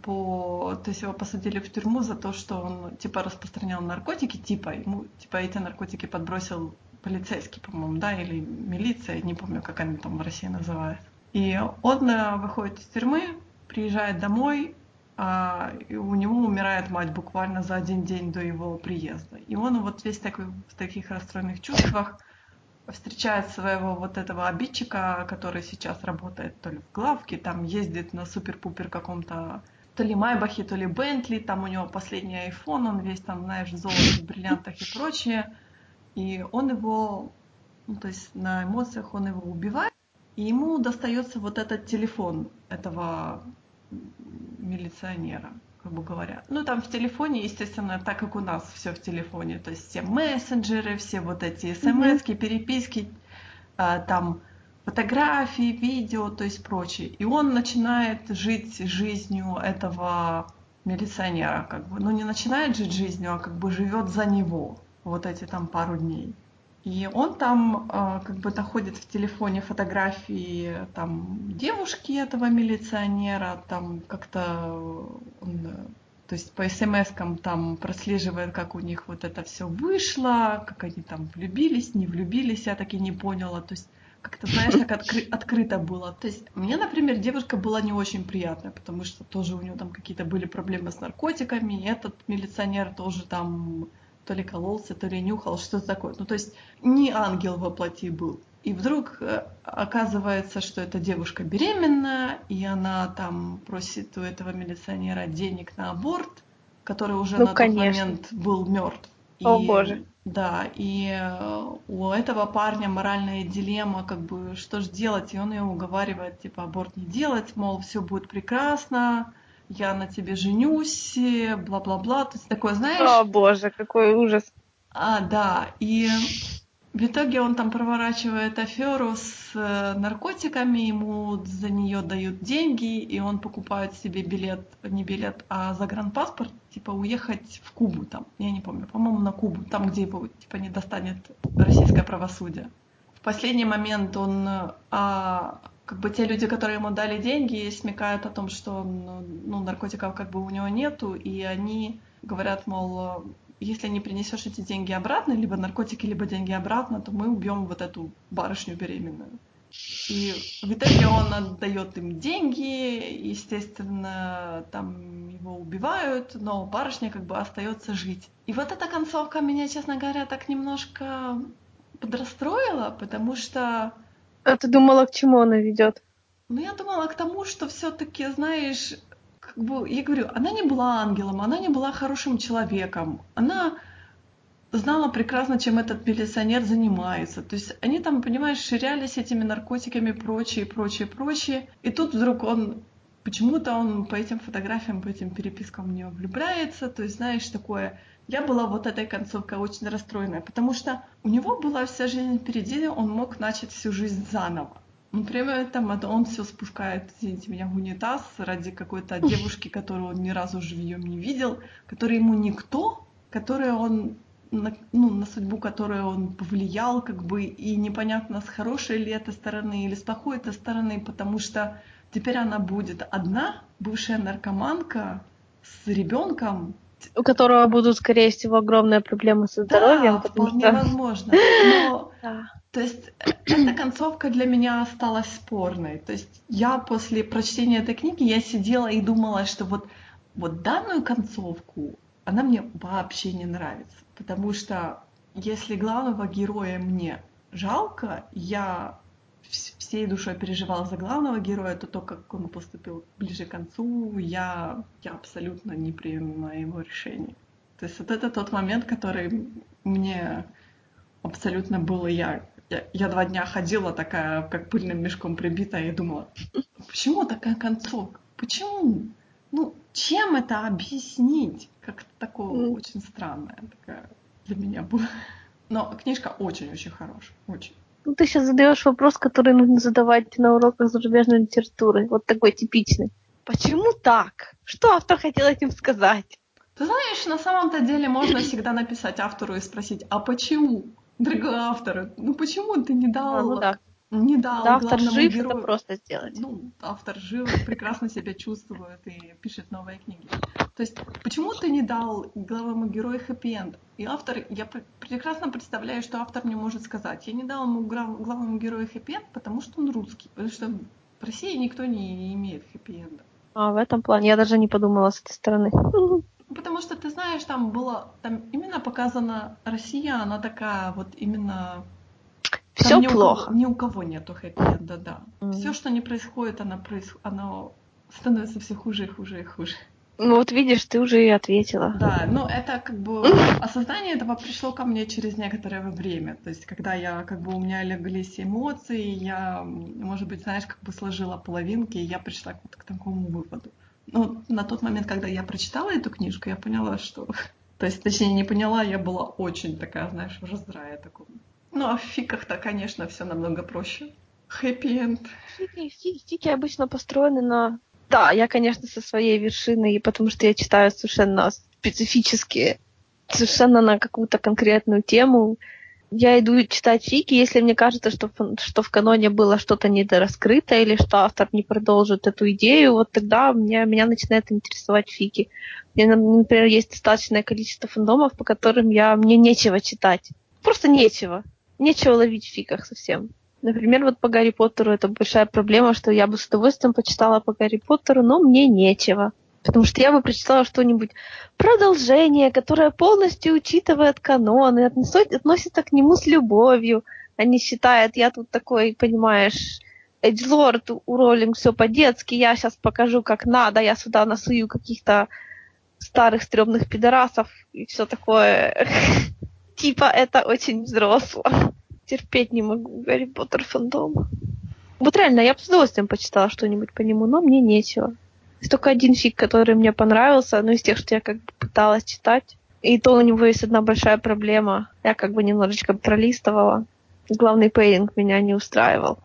по, то есть его посадили в тюрьму за то, что он типа распространял наркотики, типа ему типа эти наркотики подбросил полицейский, по-моему, да, или милиция, не помню, как они там в России называют. И он выходит из тюрьмы, приезжает домой, а, и у него умирает мать буквально за один день до его приезда. И он вот весь такой, в таких расстроенных чувствах встречает своего вот этого обидчика, который сейчас работает то ли в главке, там ездит на супер-пупер каком-то то ли Майбахе, то ли Бентли, там у него последний iPhone, он весь там, знаешь, в золоте, в бриллиантах и прочее. И он его, ну, то есть на эмоциях он его убивает, и ему достается вот этот телефон этого милиционера, грубо говоря. Ну, там в телефоне, естественно, так как у нас все в телефоне, то есть все мессенджеры, все вот эти смс mm-hmm. переписки, а, там фотографии, видео, то есть прочее. И он начинает жить жизнью этого милиционера, как бы, ну не начинает жить жизнью, а как бы живет за него вот эти там пару дней. И он там э, как бы находит в телефоне фотографии там девушки этого милиционера, там как-то он, то есть по смс-кам там прослеживает, как у них вот это все вышло, как они там влюбились, не влюбились, я так и не поняла. То есть как-то, знаешь, так откры- открыто было. То есть мне, например, девушка была не очень приятная, потому что тоже у нее там какие-то были проблемы с наркотиками, и этот милиционер тоже там то ли кололся, то ли нюхал, что-то такое. Ну, то есть не ангел во плоти был. И вдруг э, оказывается, что эта девушка беременна, и она там просит у этого милиционера денег на аборт, который уже ну, на конечно. тот момент был мертв. О и, боже. Да, и э, у этого парня моральная дилемма, как бы, что же делать, и он ее уговаривает, типа, аборт не делать, мол, все будет прекрасно, я на тебе женюсь, бла-бла-бла. То есть такое, знаешь... О, боже, какой ужас. А, да, и в итоге он там проворачивает аферу с э, наркотиками, ему за нее дают деньги, и он покупает себе билет, не билет, а загранпаспорт, типа уехать в Кубу там, я не помню, по-моему, на Кубу, там, где его типа не достанет российское правосудие. В последний момент он а, как бы те люди, которые ему дали деньги, смекают о том, что ну, наркотиков как бы у него нету, и они говорят, мол, если не принесешь эти деньги обратно, либо наркотики, либо деньги обратно, то мы убьем вот эту барышню беременную. И в итоге он отдает им деньги, естественно, там его убивают, но барышня как бы остается жить. И вот эта концовка меня, честно говоря, так немножко подрастроила, потому что а ты думала, к чему она ведет? Ну, я думала к тому, что все-таки, знаешь, как бы, я говорю, она не была ангелом, она не была хорошим человеком. Она знала прекрасно, чем этот милиционер занимается. То есть они там, понимаешь, ширялись этими наркотиками, прочее, прочее, прочее. И тут вдруг он почему-то он по этим фотографиям, по этим перепискам в нее влюбляется. То есть, знаешь, такое я была вот этой концовкой очень расстроенная, потому что у него была вся жизнь впереди, он мог начать всю жизнь заново. Например, там он все спускает, извините меня, в унитаз ради какой-то девушки, которую он ни разу живьем не видел, которая ему никто, которая он на, ну, на судьбу, которую он повлиял, как бы, и непонятно, с хорошей ли это стороны или с плохой это стороны, потому что теперь она будет одна, бывшая наркоманка, с ребенком. У которого будут, скорее всего, огромные проблемы со здоровьем. Да, вполне что... возможно. Но, да. то есть, эта концовка для меня осталась спорной. То есть, я после прочтения этой книги, я сидела и думала, что вот, вот данную концовку, она мне вообще не нравится. Потому что если главного героя мне жалко, я всей душой переживала за главного героя, то то, как он поступил ближе к концу, я, я абсолютно не принимаю его решение. То есть вот это тот момент, который мне абсолютно было я. Я, я два дня ходила такая, как пыльным мешком прибитая, и думала, почему такая концовка? Почему? Ну, чем это объяснить? Как-то такое очень странное такая для меня было. Но книжка очень-очень хорошая, очень. Ну, ты сейчас задаешь вопрос, который нужно задавать на уроках зарубежной литературы. Вот такой типичный. Почему так? Что автор хотел этим сказать? Ты знаешь, на самом-то деле можно всегда написать автору и спросить, а почему? Дорогой автор, ну почему ты не дал а, ну да не дал да, автор жив, герою... это просто сделать. Ну, автор жив, прекрасно себя чувствует и пишет новые книги. То есть, почему ты не дал главному герою хэппи-энд? И автор, я прекрасно представляю, что автор мне может сказать, я не дал ему главному герою хэппи-энд, потому что он русский, потому что в России никто не имеет хэппи-энда. А, в этом плане я даже не подумала с этой стороны. Потому что, ты знаешь, там было, там именно показана Россия, она такая вот именно все ни плохо. У кого, ни у кого нету хэппи-энда, да. Mm. Все, что не происходит, оно, проис... оно становится все хуже и хуже и хуже. Ну вот видишь, ты уже и ответила. Да, ну это как бы осознание этого пришло ко мне через некоторое время. То есть когда я как бы у меня леглись эмоции, я, может быть, знаешь, как бы сложила половинки, и я пришла к, к такому выводу. Ну, на тот момент, когда я прочитала эту книжку, я поняла, что... То есть, точнее, не поняла, я была очень такая, знаешь, в раздрае таком. Ну, а в фиках-то, конечно, все намного проще. Хэппи-энд. Фики, фики, обычно построены на... Да, я, конечно, со своей вершины, потому что я читаю совершенно специфические, совершенно на какую-то конкретную тему. Я иду читать фики, если мне кажется, что, что в каноне было что-то недораскрыто или что автор не продолжит эту идею, вот тогда меня, меня начинает интересовать фики. Меня, например, есть достаточное количество фандомов, по которым я, мне нечего читать. Просто нечего нечего ловить в фиках совсем. Например, вот по Гарри Поттеру это большая проблема, что я бы с удовольствием почитала по Гарри Поттеру, но мне нечего. Потому что я бы прочитала что-нибудь продолжение, которое полностью учитывает канон и относится к нему с любовью, а не считает, я тут такой, понимаешь, Эджлорд у Роллинг все по-детски, я сейчас покажу, как надо, я сюда насую каких-то старых стрёмных пидорасов и все такое. Типа это очень взросло. Терпеть не могу Гарри Поттер фандом. Вот реально, я бы с удовольствием почитала что-нибудь по нему, но мне нечего. Есть только один фиг, который мне понравился, ну, из тех, что я как бы пыталась читать. И то у него есть одна большая проблема. Я как бы немножечко пролистывала. Главный пейнинг меня не устраивал.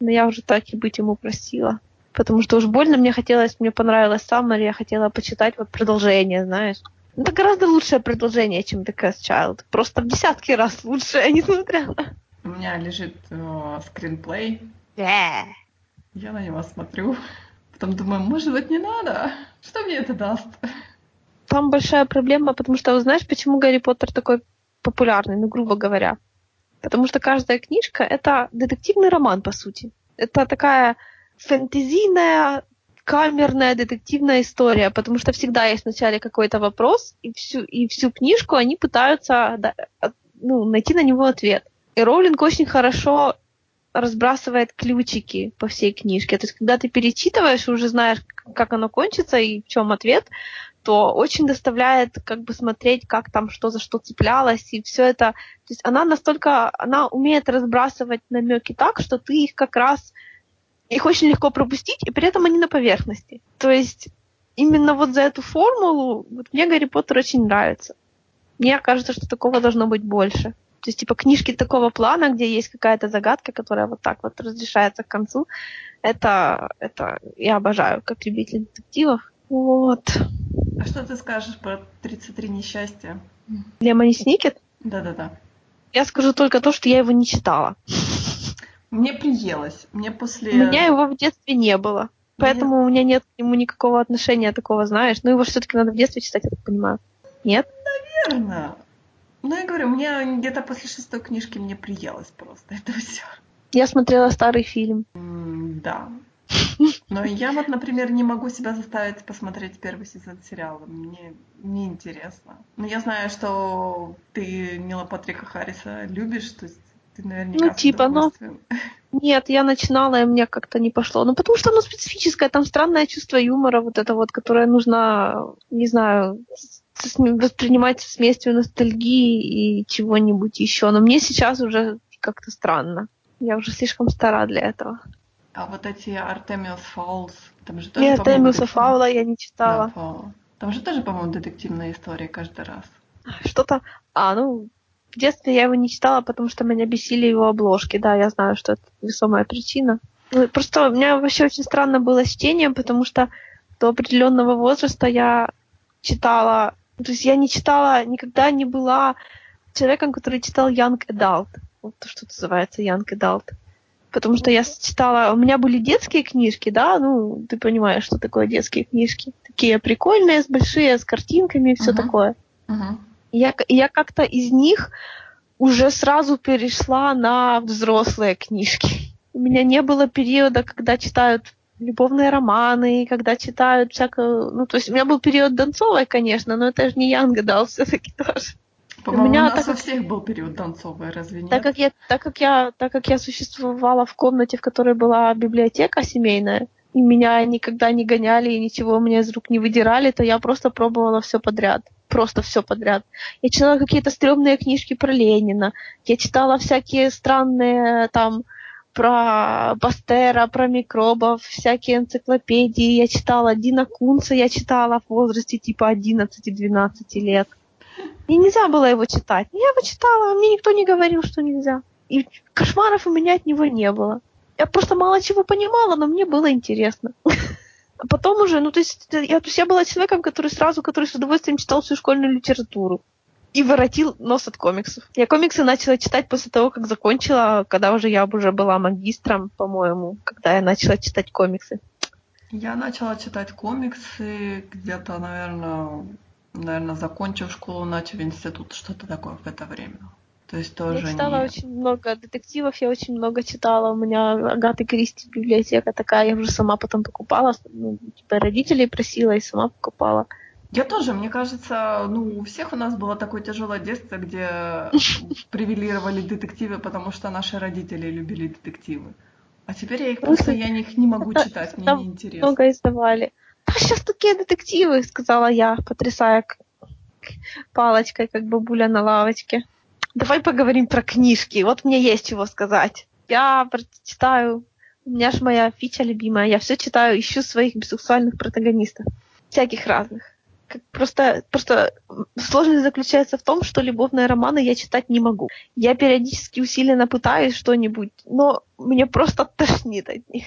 Но я уже так и быть ему просила. Потому что уж больно мне хотелось, мне понравилось Саммер, я хотела почитать вот продолжение, знаешь. Это гораздо лучшее предложение, чем The Cast Child. Просто в десятки раз лучше, несмотря на... У меня лежит э, скринплей. Yeah. Я на него смотрю. Потом думаю, может быть, не надо? Что мне это даст? Там большая проблема, потому что, знаешь, почему Гарри Поттер такой популярный, ну, грубо говоря? Потому что каждая книжка — это детективный роман, по сути. Это такая фэнтезийная камерная детективная история, потому что всегда есть вначале какой-то вопрос, и всю, и всю книжку они пытаются да, ну, найти на него ответ. И Роулинг очень хорошо разбрасывает ключики по всей книжке. То есть, когда ты перечитываешь и уже знаешь, как оно кончится и в чем ответ, то очень доставляет как бы смотреть, как там что за что цеплялось, и все это. То есть она настолько, она умеет разбрасывать намеки так, что ты их как раз их очень легко пропустить, и при этом они на поверхности. То есть именно вот за эту формулу вот мне Гарри Поттер очень нравится. Мне кажется, что такого должно быть больше. То есть, типа, книжки такого плана, где есть какая-то загадка, которая вот так вот разрешается к концу, это, это я обожаю, как любитель детективов. Вот. А что ты скажешь про 33 несчастья? Лемони Сникет? Да-да-да. Я скажу только то, что я его не читала. Мне приелось. Мне после... У меня его в детстве не было. Поэтому нет. у меня нет к нему никакого отношения такого, знаешь. Ну, его все-таки надо в детстве читать, я так понимаю. Нет? Наверное. Ну, я говорю, мне где-то после шестой книжки мне приелось просто это все. Я смотрела старый фильм. Да. Но я вот, например, не могу себя заставить посмотреть первый сезон сериала. Мне не интересно. Но я знаю, что ты Нила Патрика Харриса любишь, то есть ты наверняка Ну, типа, но... Нет, я начинала, и мне как-то не пошло. Ну, потому что оно специфическое, там странное чувство юмора, вот это вот, которое нужно, не знаю, воспринимать с смесью ностальгии и чего-нибудь еще. Но мне сейчас уже как-то странно. Я уже слишком стара для этого. А вот эти Артемиус Фаулс, там же тоже, Нет, Артемиуса Фаула я не читала. Да, Там же тоже, по-моему, детективная история каждый раз. Что-то... А, ну, в детстве я его не читала, потому что меня бесили его обложки. Да, я знаю, что это весомая причина. Ну, просто у меня вообще очень странно было с чтением, потому что до определенного возраста я читала... То есть я не читала, никогда не была человеком, который читал Young Adult. Вот то, что называется Young Adult. Потому что я читала... У меня были детские книжки, да, ну, ты понимаешь, что такое детские книжки. Такие прикольные, с большие, с картинками и все uh-huh. такое. Uh-huh я, я как-то из них уже сразу перешла на взрослые книжки. У меня не было периода, когда читают любовные романы, когда читают всякое... Ну, то есть у меня был период Донцовой, конечно, но это же не Янга дал все-таки тоже. По-моему, у, меня, у нас так, у всех был период Донцовой, разве нет? Так как, я, так, как я, так как я существовала в комнате, в которой была библиотека семейная, и меня никогда не гоняли и ничего мне из рук не выдирали, то я просто пробовала все подряд просто все подряд. Я читала какие-то стрёмные книжки про Ленина, я читала всякие странные там про Пастера, про микробов, всякие энциклопедии. Я читала Дина Кунца, я читала в возрасте типа 11-12 лет. И нельзя было его читать. Я его читала, мне никто не говорил, что нельзя. И кошмаров у меня от него не было. Я просто мало чего понимала, но мне было интересно. Потом уже, ну, то есть, я, то есть я была человеком, который сразу, который с удовольствием читал всю школьную литературу и воротил нос от комиксов. Я комиксы начала читать после того, как закончила, когда уже я уже была магистром, по-моему, когда я начала читать комиксы. Я начала читать комиксы где-то, наверное, наверное, закончив школу, начав институт, что-то такое в это время. То есть тоже Я читала не... очень много детективов, я очень много читала. У меня Агаты Кристи библиотека такая, я уже сама потом покупала. Ну, типа родителей просила и сама покупала. Я тоже, мне кажется, ну, у всех у нас было такое тяжелое детство, где привилировали детективы, потому что наши родители любили детективы. А теперь я их ну, просто, я их не могу читать, мне не интересно. Много издавали. А сейчас такие детективы, сказала я, потрясая палочкой, как бабуля на лавочке. Давай поговорим про книжки. Вот мне есть чего сказать. Я читаю, у меня же моя фича любимая, я все читаю, ищу своих бисексуальных протагонистов. Всяких разных. Как просто, просто сложность заключается в том, что любовные романы я читать не могу. Я периодически усиленно пытаюсь что-нибудь, но мне просто тошнит от них.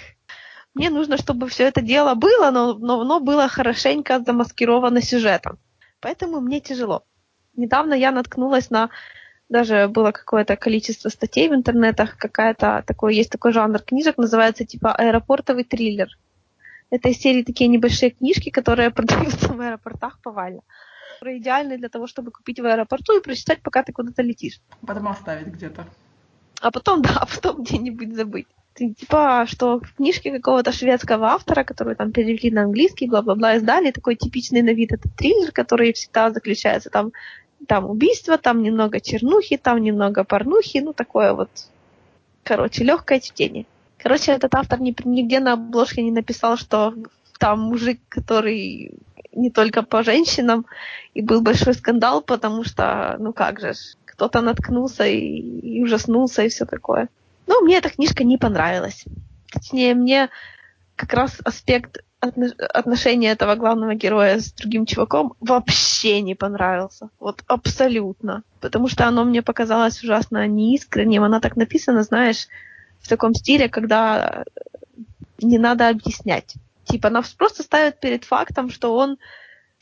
Мне нужно, чтобы все это дело было, но, но оно было хорошенько замаскировано сюжетом. Поэтому мне тяжело. Недавно я наткнулась на даже было какое-то количество статей в интернетах, какая-то такой, есть такой жанр книжек, называется типа аэропортовый триллер. Это из серии такие небольшие книжки, которые продаются в аэропортах повально. Которые идеальны для того, чтобы купить в аэропорту и прочитать, пока ты куда-то летишь. Потом оставить где-то. А потом, да, а потом где-нибудь забыть. Типа, что в книжке какого-то шведского автора, которую там перевели на английский, бла-бла-бла, издали, такой типичный на вид этот триллер, который всегда заключается там там убийство, там немного чернухи, там немного порнухи, ну такое вот, короче, легкое чтение. Короче, этот автор ни, нигде на обложке не написал, что там мужик, который не только по женщинам, и был большой скандал, потому что, ну как же, кто-то наткнулся и, и ужаснулся и все такое. Но мне эта книжка не понравилась. Точнее, мне как раз аспект отношения этого главного героя с другим чуваком вообще не понравился. Вот абсолютно. Потому что оно мне показалось ужасно неискренним. Она так написана, знаешь, в таком стиле, когда не надо объяснять. Типа, она просто ставит перед фактом, что он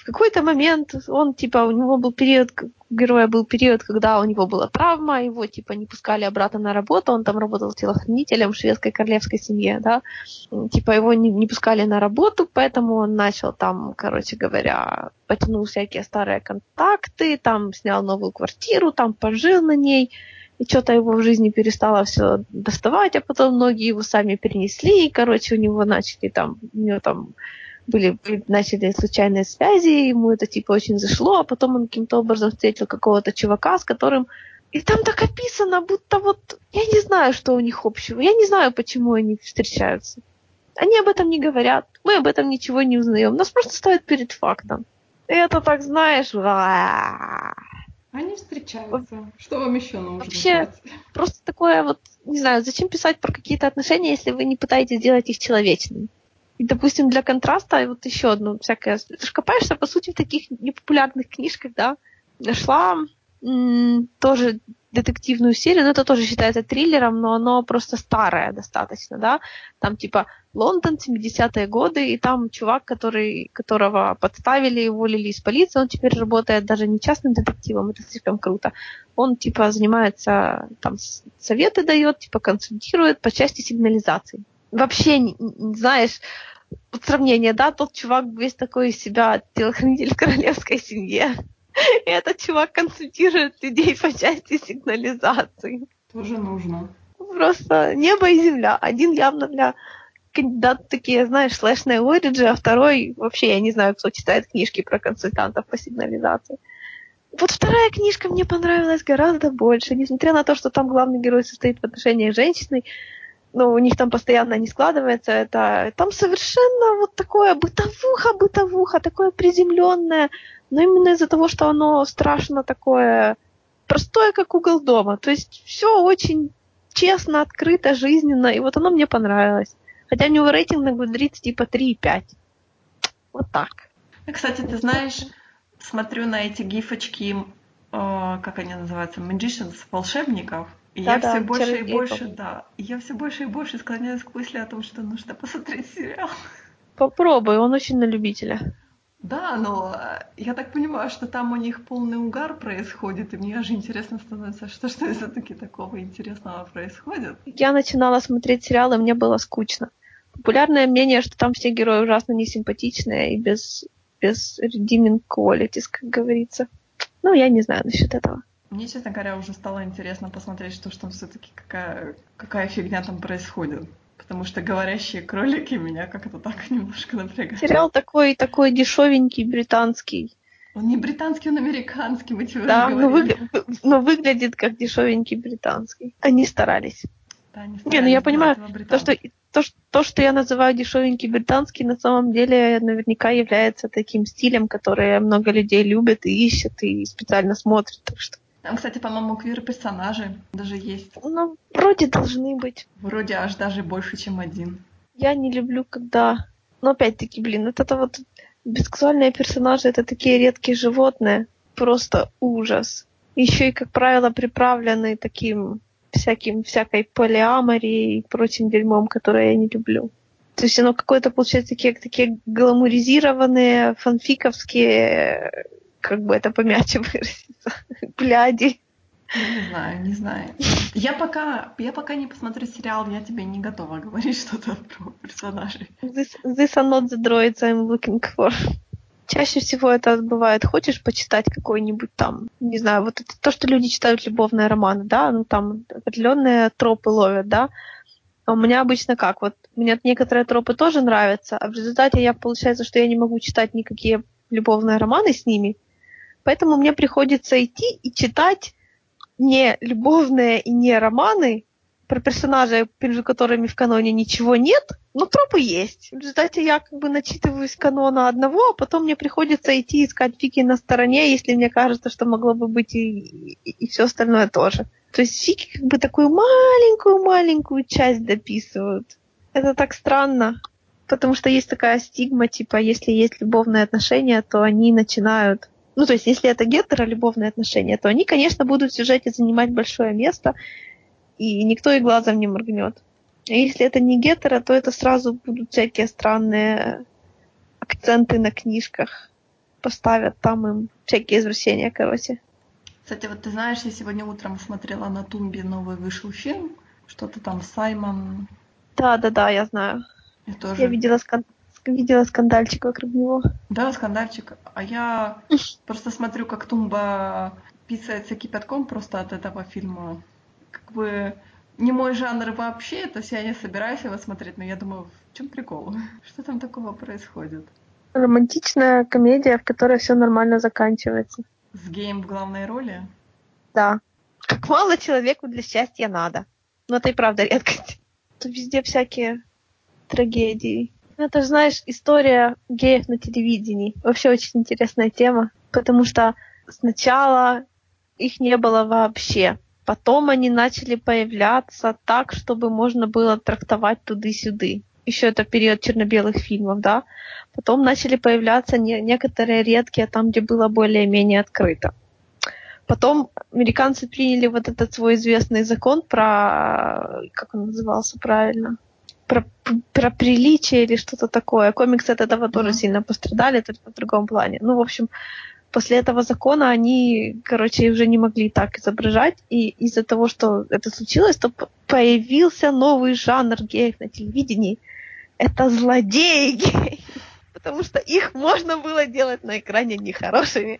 какой-то момент, он, типа, у него был период, у героя был период, когда у него была травма, его, типа, не пускали обратно на работу, он там работал телохранителем в шведской королевской семье, да, типа, его не, не пускали на работу, поэтому он начал там, короче говоря, потянул всякие старые контакты, там снял новую квартиру, там пожил на ней, и что-то его в жизни перестало все доставать, а потом многие его сами перенесли, и, короче, у него начали там, у него там были, начали случайные связи, ему это типа очень зашло, а потом он каким-то образом встретил какого-то чувака, с которым и там так описано, будто вот я не знаю, что у них общего. Я не знаю, почему они встречаются. Они об этом не говорят. Мы об этом ничего не узнаем. Нас просто ставят перед фактом. И это так, знаешь, они встречаются. Что вам еще нужно? Вообще, знать? просто такое вот, не знаю, зачем писать про какие-то отношения, если вы не пытаетесь сделать их человечными? И, допустим, для контраста, вот еще одно всякое, ты же копаешься, по сути, в таких непопулярных книжках, да, нашла м- тоже детективную серию, но это тоже считается триллером, но оно просто старое достаточно, да, там типа Лондон, 70-е годы, и там чувак, который, которого подставили и уволили из полиции, он теперь работает даже не частным детективом, это слишком круто. Он типа занимается, там советы дает, типа консультирует по части сигнализации вообще, знаешь, вот сравнение, да, тот чувак весь такой из себя телохранитель в королевской семье. И этот чувак консультирует людей по части сигнализации. Тоже нужно. Просто небо и земля. Один явно для кандидат такие, знаешь, слэшные ориджи, а второй вообще, я не знаю, кто читает книжки про консультантов по сигнализации. Вот вторая книжка мне понравилась гораздо больше, несмотря на то, что там главный герой состоит в отношениях с женщиной, ну, у них там постоянно не складывается, это там совершенно вот такое бытовуха, бытовуха, такое приземленное, но именно из-за того, что оно страшно такое простое, как угол дома. То есть все очень честно, открыто, жизненно, и вот оно мне понравилось. Хотя у него рейтинг на Goodreads типа 3,5. Вот так. Кстати, ты знаешь, смотрю на эти гифочки, э, как они называются, magicians, волшебников, и да, я да, все больше и больше, да, я все больше и больше склоняюсь к мысли о том, что нужно посмотреть сериал. Попробуй, он очень на любителя. Да, но э, я так понимаю, что там у них полный угар происходит, и мне аж интересно становится, что что все-таки такого интересного происходит. Я начинала смотреть сериалы, мне было скучно. Популярное мнение, что там все герои ужасно несимпатичные и без, без redeeming qualities, как говорится. Ну, я не знаю насчет этого. Мне, честно говоря, уже стало интересно посмотреть, что ж там все-таки какая, какая фигня там происходит. Потому что говорящие кролики меня как-то так немножко напрягают. Сериал такой, такой дешевенький, британский. Он не британский, он американский, мы тебе да, но, вы, но выглядит как дешевенький британский. Они старались. Да, они старались. Не, ну я понимаю, то что, то, то, что я называю дешевенький британский, на самом деле наверняка является таким стилем, который много людей любят и ищут, и специально смотрят. Так что там, кстати, по-моему, квир-персонажи даже есть. Ну, вроде должны быть. Вроде аж даже больше, чем один. Я не люблю, когда... Но опять-таки, блин, вот это вот бисексуальные персонажи, это такие редкие животные. Просто ужас. Еще и, как правило, приправлены таким всяким, всякой полиаморией и прочим дерьмом, которое я не люблю. То есть оно какое-то, получается, такие, такие гламуризированные, фанфиковские как бы это помягче выразиться, бляди. Не знаю, не знаю. Я пока, я пока не посмотрю сериал, я тебе не готова говорить что-то про персонажей. This, these are not the droids I'm looking for. Чаще всего это бывает, хочешь почитать какой-нибудь там, не знаю, вот это то, что люди читают любовные романы, да, ну там определенные тропы ловят, да, а у меня обычно как, вот мне некоторые тропы тоже нравятся, а в результате я, получается, что я не могу читать никакие любовные романы с ними, Поэтому мне приходится идти и читать не любовные и не романы про персонажей, между которыми в каноне ничего нет, но тропы есть. В результате я как бы начитываюсь канона одного, а потом мне приходится идти искать фики на стороне, если мне кажется, что могло бы быть и, и, и все остальное тоже. То есть фики как бы такую маленькую-маленькую часть дописывают. Это так странно. Потому что есть такая стигма, типа, если есть любовные отношения, то они начинают... Ну, то есть, если это гетеро-любовные отношения, то они, конечно, будут в сюжете занимать большое место, и никто и глазом не моргнет. А если это не гетеро, то это сразу будут всякие странные акценты на книжках. Поставят там им всякие извращения, короче. Кстати, вот ты знаешь, я сегодня утром смотрела на тумбе новый вышел фильм, что-то там Саймон. Да, да, да, я знаю. Я тоже. Я видела, скан... видела скандальчик вокруг него. Да, скандальчик. А я просто смотрю, как тумба писается кипятком просто от этого фильма. Как бы не мой жанр вообще, то есть я не собираюсь его смотреть, но я думаю, в чем прикол? Что там такого происходит? Романтичная комедия, в которой все нормально заканчивается. С геем в главной роли? Да. Как мало человеку для счастья надо. Но это и правда редкость. Тут везде всякие трагедии. Это, знаешь, история геев на телевидении. Вообще очень интересная тема, потому что сначала их не было вообще. Потом они начали появляться так, чтобы можно было трактовать туды-сюды. Еще это период черно-белых фильмов, да. Потом начали появляться не, некоторые редкие там, где было более-менее открыто. Потом американцы приняли вот этот свой известный закон про, как он назывался правильно, про, про приличие или что-то такое. Комиксы от этого тоже mm-hmm. сильно пострадали, только в другом плане. Ну, в общем, после этого закона они, короче, уже не могли так изображать, и из-за того, что это случилось, то появился новый жанр геев на телевидении. Это злодеи геи. Потому что их можно было делать на экране нехорошими.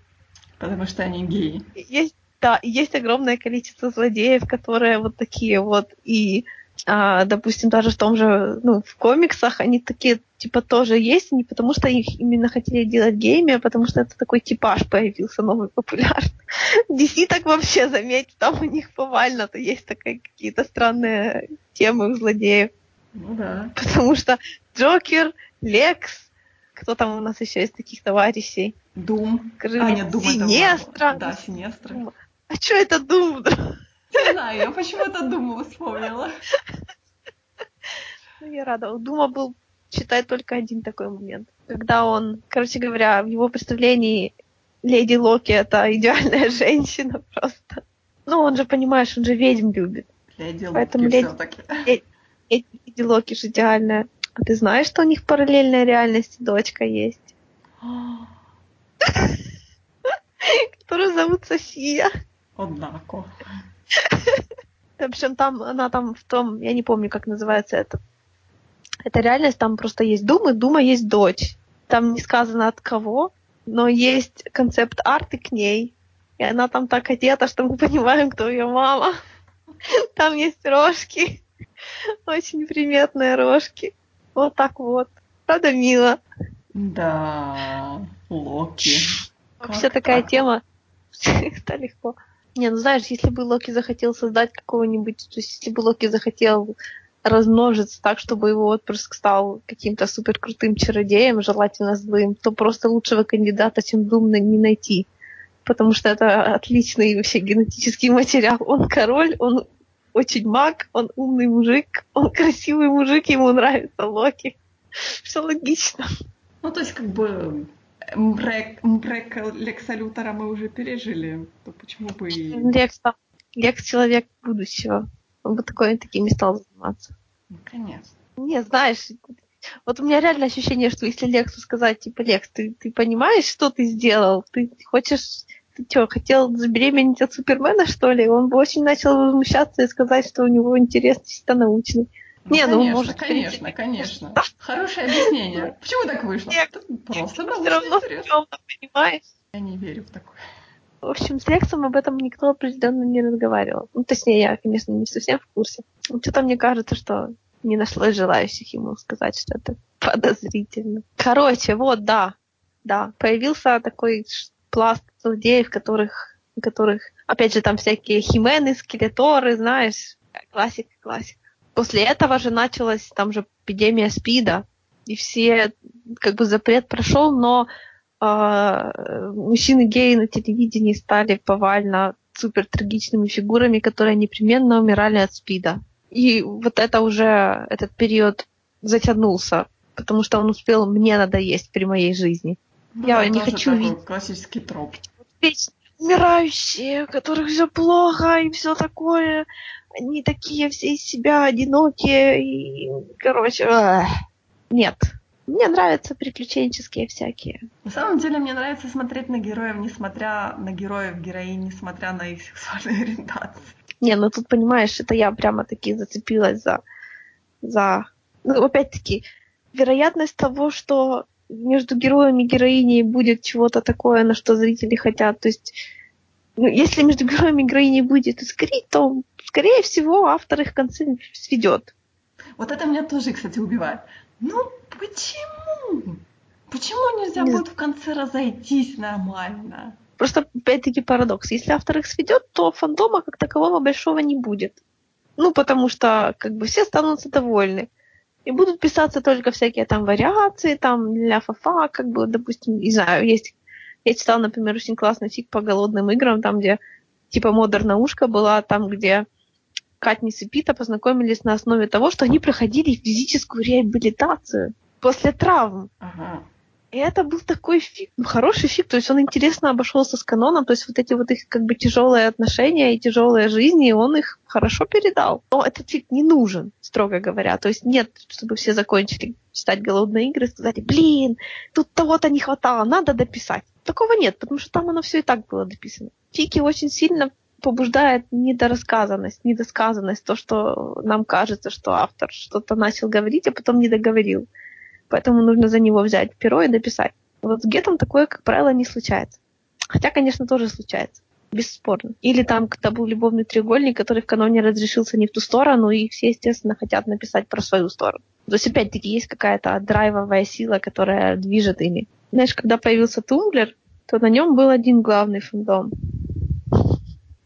Потому что они геи. Есть, да, есть огромное количество злодеев, которые вот такие вот, и а, допустим, даже в том же, ну, в комиксах они такие, типа, тоже есть, не потому что их именно хотели делать гейми, а потому что это такой типаж появился новый популярный. DC так вообще, заметь, там у них повально, то есть такие какие-то странные темы у злодеев. Ну да. Потому что Джокер, Лекс, кто там у нас еще из таких товарищей? Дум. Скажи а, нет, Дум Синестра. Это... Да, Синестра. А что это Дум? Не знаю, я почему-то Думу вспомнила. Ну, я рада. У Дума был, считай, только один такой момент. Когда он, короче говоря, в его представлении Леди Локи это идеальная женщина просто. Ну, он же, понимаешь, он же ведьм любит. Леди Поэтому Локи леди... все-таки. Леди, леди Локи же идеальная. А ты знаешь, что у них параллельная реальность дочка есть? Которую зовут София. Однако. В общем, там, она там в том, я не помню, как называется это. Это реальность, там просто есть Дума, и Дума есть дочь. Там не сказано от кого, но есть концепт арты к ней. И она там так одета, что мы понимаем, кто ее мама. Там есть рожки. Очень приметные рожки. Вот так вот. Правда, мило. Да, Локи. Вообще как такая так? тема. Это легко. Не, ну знаешь, если бы Локи захотел создать какого-нибудь, то есть если бы Локи захотел размножиться так, чтобы его отпрыск стал каким-то супер крутым чародеем, желательно злым, то просто лучшего кандидата, чем Думна, не найти. Потому что это отличный вообще генетический материал. Он король, он очень маг, он умный мужик, он красивый мужик, ему нравится Локи. Все логично. Ну, то есть, как бы, Мрек, Мрек Лекса Лютера мы уже пережили, то почему бы и... Лекс, Лекс человек будущего. Он бы такой, такими стал заниматься. Ну, конечно. Не, знаешь, вот у меня реально ощущение, что если Лексу сказать, типа, Лекс, ты, ты понимаешь, что ты сделал? Ты хочешь... Ты что, хотел забеременеть от Супермена, что ли? Он бы очень начал возмущаться и сказать, что у него интерес чисто научный. Ну, не, конечно, ну может, конечно, конечно. Хорошее объяснение. Почему так вышло? Нет, просто все равно стрёмно, понимаешь? Я не верю в такое. В общем, с Лексом об этом никто определенно не разговаривал. Ну, точнее, я, конечно, не совсем в курсе. Что-то мне кажется, что не нашлось желающих ему сказать, что это подозрительно. Короче, вот, да. Да, появился такой пласт злодеев, которых, которых, опять же, там всякие химены, скелеторы, знаешь, классика, классика. После этого же началась там же эпидемия СПИДа, и все, как бы запрет прошел, но э, мужчины геи на телевидении стали повально супер трагичными фигурами, которые непременно умирали от СПИДа. И вот это уже, этот период затянулся. потому что он успел мне надоесть при моей жизни. Ну, Я да, не хочу видеть. классический троп. Вечно умирающие, у которых все плохо и все такое. Они такие все из себя одинокие и, короче, эх. нет. Мне нравятся приключенческие всякие. На самом деле мне нравится смотреть на героев, несмотря на героев, героинь, несмотря на их сексуальную ориентацию. Не, ну тут, понимаешь, это я прямо таки зацепилась за... за... Ну, опять-таки, вероятность того, что между героем и героиней будет чего-то такое, на что зрители хотят. То есть, ну, если между героем и героиней будет искрить, то, скорее всего, автор их в конце сведет. Вот это меня тоже, кстати, убивает. Ну, почему? Почему нельзя Не будет в конце разойтись нормально? Просто, опять-таки, парадокс. Если автор их сведет, то фандома как такового большого не будет. Ну, потому что, как бы, все останутся довольны. И будут писаться только всякие там вариации, там, для фафа, как бы, допустим, не знаю, есть... Я читала, например, очень классный фиг по голодным играм, там, где, типа, модерна ушка была, там, где Катнис и Пита познакомились на основе того, что они проходили физическую реабилитацию после травм. Ага. И это был такой фиг, хороший фиг, то есть он интересно обошелся с каноном, то есть вот эти вот их как бы тяжелые отношения и тяжелые жизни, он их хорошо передал. Но этот фиг не нужен, строго говоря. То есть нет, чтобы все закончили читать голодные игры и сказали, блин, тут того-то не хватало, надо дописать. Такого нет, потому что там оно все и так было дописано. Фики очень сильно побуждает недорассказанность, недосказанность, то, что нам кажется, что автор что-то начал говорить, а потом не договорил. Поэтому нужно за него взять перо и дописать. Вот с Гетом такое, как правило, не случается. Хотя, конечно, тоже случается. Бесспорно. Или там когда был любовный треугольник, который в каноне разрешился не в ту сторону, и все, естественно, хотят написать про свою сторону. То есть, опять-таки, есть какая-то драйвовая сила, которая движет ими. Знаешь, когда появился Тумблер, то на нем был один главный фандом.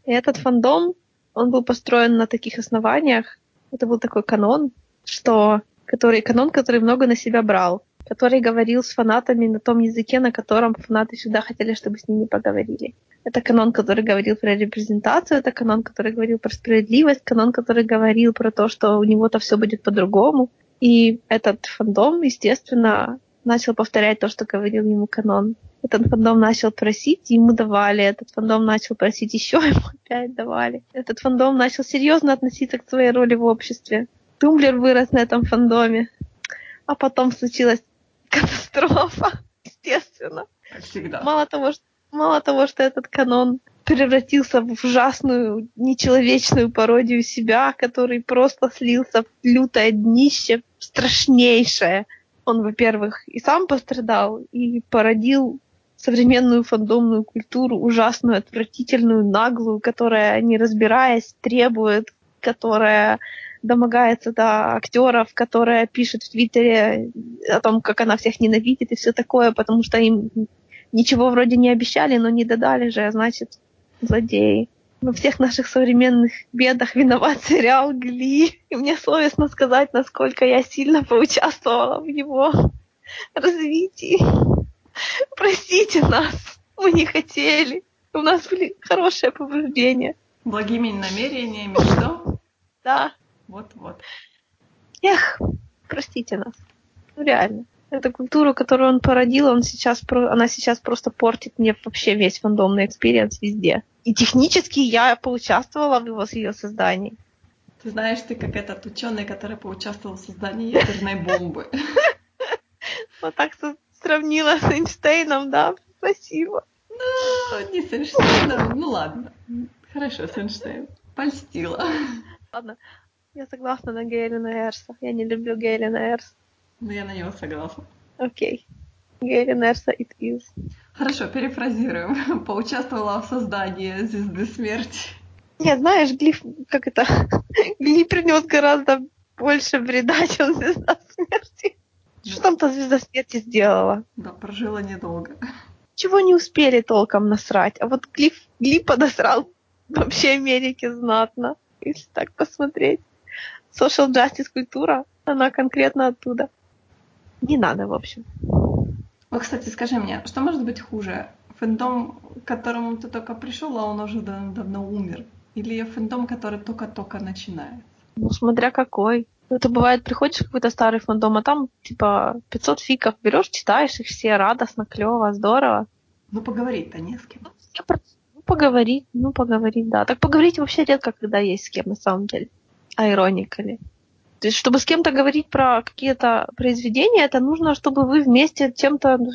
И этот фандом, он был построен на таких основаниях. Это был такой канон, что который канон, который много на себя брал, который говорил с фанатами на том языке, на котором фанаты всегда хотели, чтобы с ними поговорили. Это канон, который говорил про репрезентацию, это канон, который говорил про справедливость, канон, который говорил про то, что у него-то все будет по-другому. И этот фандом, естественно, начал повторять то, что говорил ему канон. Этот фандом начал просить, ему давали. Этот фандом начал просить еще, ему опять давали. Этот фандом начал серьезно относиться к своей роли в обществе. Тумблер вырос на этом фандоме. А потом случилась катастрофа, естественно. Как всегда. Мало того, что, мало того, что этот канон превратился в ужасную, нечеловечную пародию себя, который просто слился в лютое днище, страшнейшее. Он, во-первых, и сам пострадал, и породил современную фандомную культуру, ужасную, отвратительную, наглую, которая, не разбираясь, требует, которая домогается до актеров, которая пишет в Твиттере о том, как она всех ненавидит и все такое, потому что им ничего вроде не обещали, но не додали же, а значит, злодеи. Во всех наших современных бедах виноват сериал Гли. И мне совестно сказать, насколько я сильно поучаствовала в его развитии. Простите нас, мы не хотели. У нас были хорошие побуждения. Благими намерениями, что? Да. Вот-вот. Эх, простите нас. Ну, реально. Эту культуру, которую он породил, он сейчас, она сейчас просто портит мне вообще весь фандомный experience везде. И технически я поучаствовала в его ее создании. Ты знаешь, ты как этот ученый, который поучаствовал в создании ядерной бомбы. Вот так сравнила с Эйнштейном, да? Спасибо. Ну, не с Эйнштейном. Ну ладно. Хорошо, с Эйнштейном. Польстила. Ладно. Я согласна на Гейлина Эрса. Я не люблю Гейлина Эрса. Но я на него согласна. Окей. Гейлин Эрса it is. Хорошо, перефразируем. Поучаствовала в создании Звезды Смерти. Не, знаешь, Глиф, как это, Гли принес гораздо больше вреда, чем Звезда Смерти. Что там-то Звезда Смерти сделала? Да, прожила недолго. Чего не успели толком насрать. А вот Глиф, Гли подосрал вообще Америке знатно, если так посмотреть. Social justice культура, она конкретно оттуда. Не надо, в общем. О, кстати, скажи мне, что может быть хуже? Фэндом, к которому ты только пришел, а он уже дав- давно умер? Или фэндом, который только-только начинает? Ну, смотря какой. Это бывает, приходишь в какой-то старый фандом, а там типа 500 фиков берешь, читаешь их все радостно, клево, здорово. Ну, поговорить-то не с кем. Ну, поговорить, ну, поговорить, да. Так поговорить вообще редко, когда есть с кем, на самом деле. А ироникали. То есть, чтобы с кем-то говорить про какие-то произведения, это нужно, чтобы вы вместе чем-то... Ну,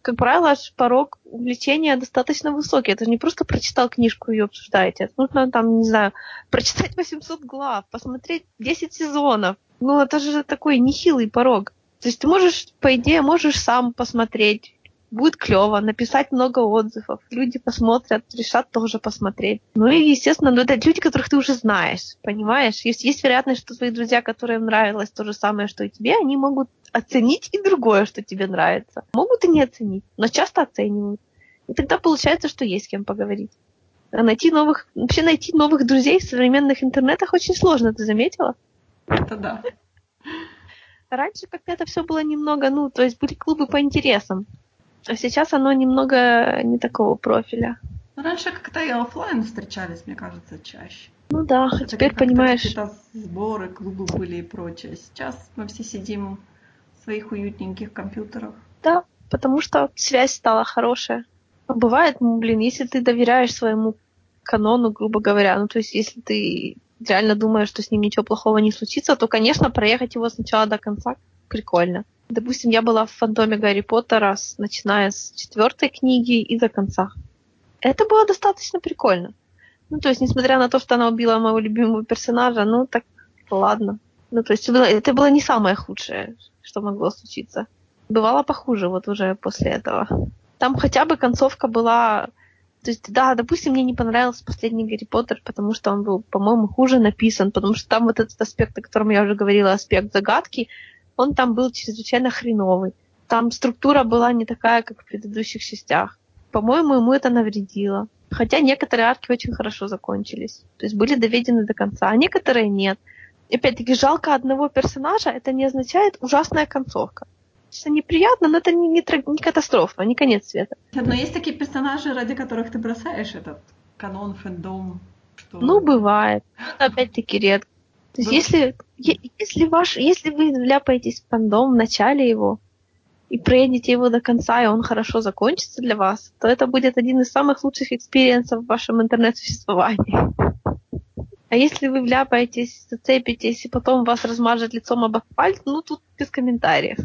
как правило, порог увлечения достаточно высокий. Это не просто прочитал книжку и обсуждаете. Это нужно там, не знаю, прочитать 800 глав, посмотреть 10 сезонов. Ну, это же такой нехилый порог. То есть ты можешь, по идее, можешь сам посмотреть, будет клево, написать много отзывов, люди посмотрят, решат тоже посмотреть. Ну и, естественно, ну, это люди, которых ты уже знаешь, понимаешь? Есть, есть вероятность, что твои друзья, которым нравилось то же самое, что и тебе, они могут оценить и другое, что тебе нравится. Могут и не оценить, но часто оценивают. И тогда получается, что есть с кем поговорить. А найти новых, вообще найти новых друзей в современных интернетах очень сложно, ты заметила? Это да. Раньше как-то это все было немного, ну, то есть были клубы по интересам. А сейчас оно немного не такого профиля. Ну, раньше как-то и офлайн встречались, мне кажется, чаще. Ну да, а теперь понимаешь. Какие-то сборы, клубы были и прочее. Сейчас мы все сидим в своих уютненьких компьютерах. Да, потому что связь стала хорошая. Но бывает, ну, блин, если ты доверяешь своему канону, грубо говоря, ну то есть если ты реально думаешь, что с ним ничего плохого не случится, то, конечно, проехать его сначала до конца прикольно. Допустим, я была в фантоме Гарри Поттера, начиная с четвертой книги и до конца. Это было достаточно прикольно. Ну, то есть, несмотря на то, что она убила моего любимого персонажа, ну, так ладно. Ну, то есть, это было не самое худшее, что могло случиться. Бывало похуже вот уже после этого. Там хотя бы концовка была... То есть, да, допустим, мне не понравился последний Гарри Поттер, потому что он был, по-моему, хуже написан, потому что там вот этот аспект, о котором я уже говорила, аспект загадки, он там был чрезвычайно хреновый. Там структура была не такая, как в предыдущих частях. По-моему, ему это навредило. Хотя некоторые арки очень хорошо закончились. То есть были доведены до конца, а некоторые нет. И опять-таки, жалко одного персонажа, это не означает ужасная концовка. Это неприятно, но это не, не, не катастрофа, не конец света. Но есть такие персонажи, ради которых ты бросаешь этот канон, фэндом. Что... Ну, бывает. Это опять-таки редко. То есть, если, если, ваш, если вы вляпаетесь в фандом в начале его и проедете его до конца, и он хорошо закончится для вас, то это будет один из самых лучших experience ов в вашем интернет-существовании. А если вы вляпаетесь, зацепитесь, и потом вас размажет лицом об асфальт, ну тут без комментариев.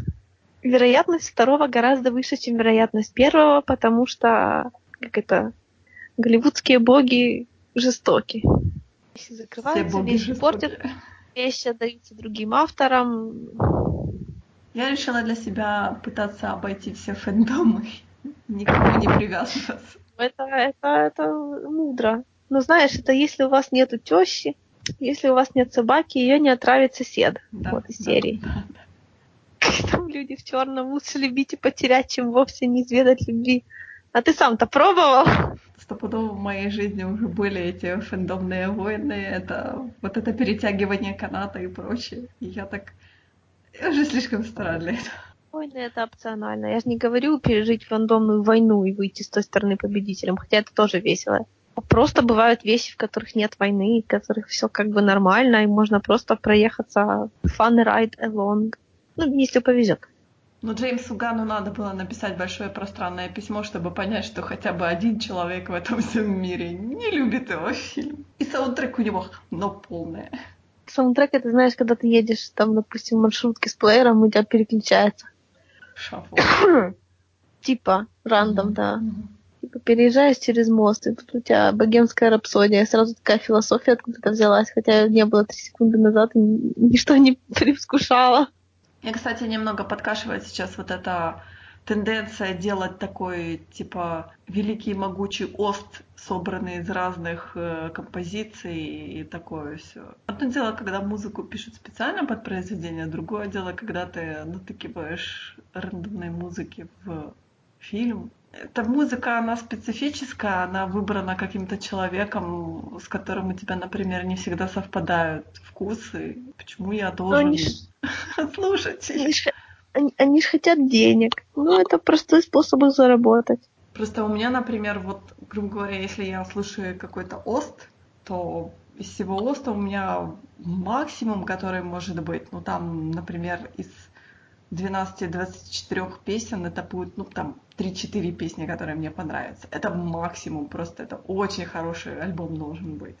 Вероятность второго гораздо выше, чем вероятность первого, потому что, как это, голливудские боги жестоки если закрываются, вещи портят, вещи отдаются другим авторам. Я решила для себя пытаться обойти все фэндомы, никому не привязываться. Это, это, это мудро. Но знаешь, это если у вас нету тещи, если у вас нет собаки, ее не отравит сосед. Да, вот из да, серии. Да, да. Там люди в черном лучше любить и потерять, чем вовсе не изведать любви. А ты сам-то пробовал? Стопудово в моей жизни уже были эти фэндомные войны, это вот это перетягивание каната и прочее. И я так... Я уже слишком стара для этого. Войны это опционально. Я же не говорю пережить фандомную войну и выйти с той стороны победителем, хотя это тоже весело. Просто бывают вещи, в которых нет войны, в которых все как бы нормально, и можно просто проехаться fun ride along. Ну, если повезет. Ну, Джеймсу Гану надо было написать большое пространное письмо, чтобы понять, что хотя бы один человек в этом всем мире не любит его фильм. И саундтрек у него, но полное. Саундтрек, это знаешь, когда ты едешь, там, допустим, в маршрутке с плеером, у тебя переключается. Шафл. типа, рандом, да. Типа, переезжаешь через мост, и тут у тебя богемская рапсодия. Сразу такая философия откуда-то взялась, хотя не было три секунды назад, и ничто не привкушало. Мне, кстати, немного подкашивает сейчас вот эта тенденция делать такой, типа, великий могучий ост, собранный из разных э, композиций и такое все. Одно дело, когда музыку пишут специально под произведение, другое дело, когда ты натыкиваешь рандомной музыки в фильм, эта музыка, она специфическая, она выбрана каким-то человеком, с которым у тебя, например, не всегда совпадают вкусы. Почему я должен они слушать их? Они, они же хотят денег. Ну, это простой способ заработать. Просто у меня, например, вот, грубо говоря, если я слушаю какой-то ост, то из всего Оста у меня максимум, который может быть, ну там, например, из 12-24 песен это будет, ну там, 3-4 песни, которые мне понравятся. Это максимум, просто это очень хороший альбом должен быть.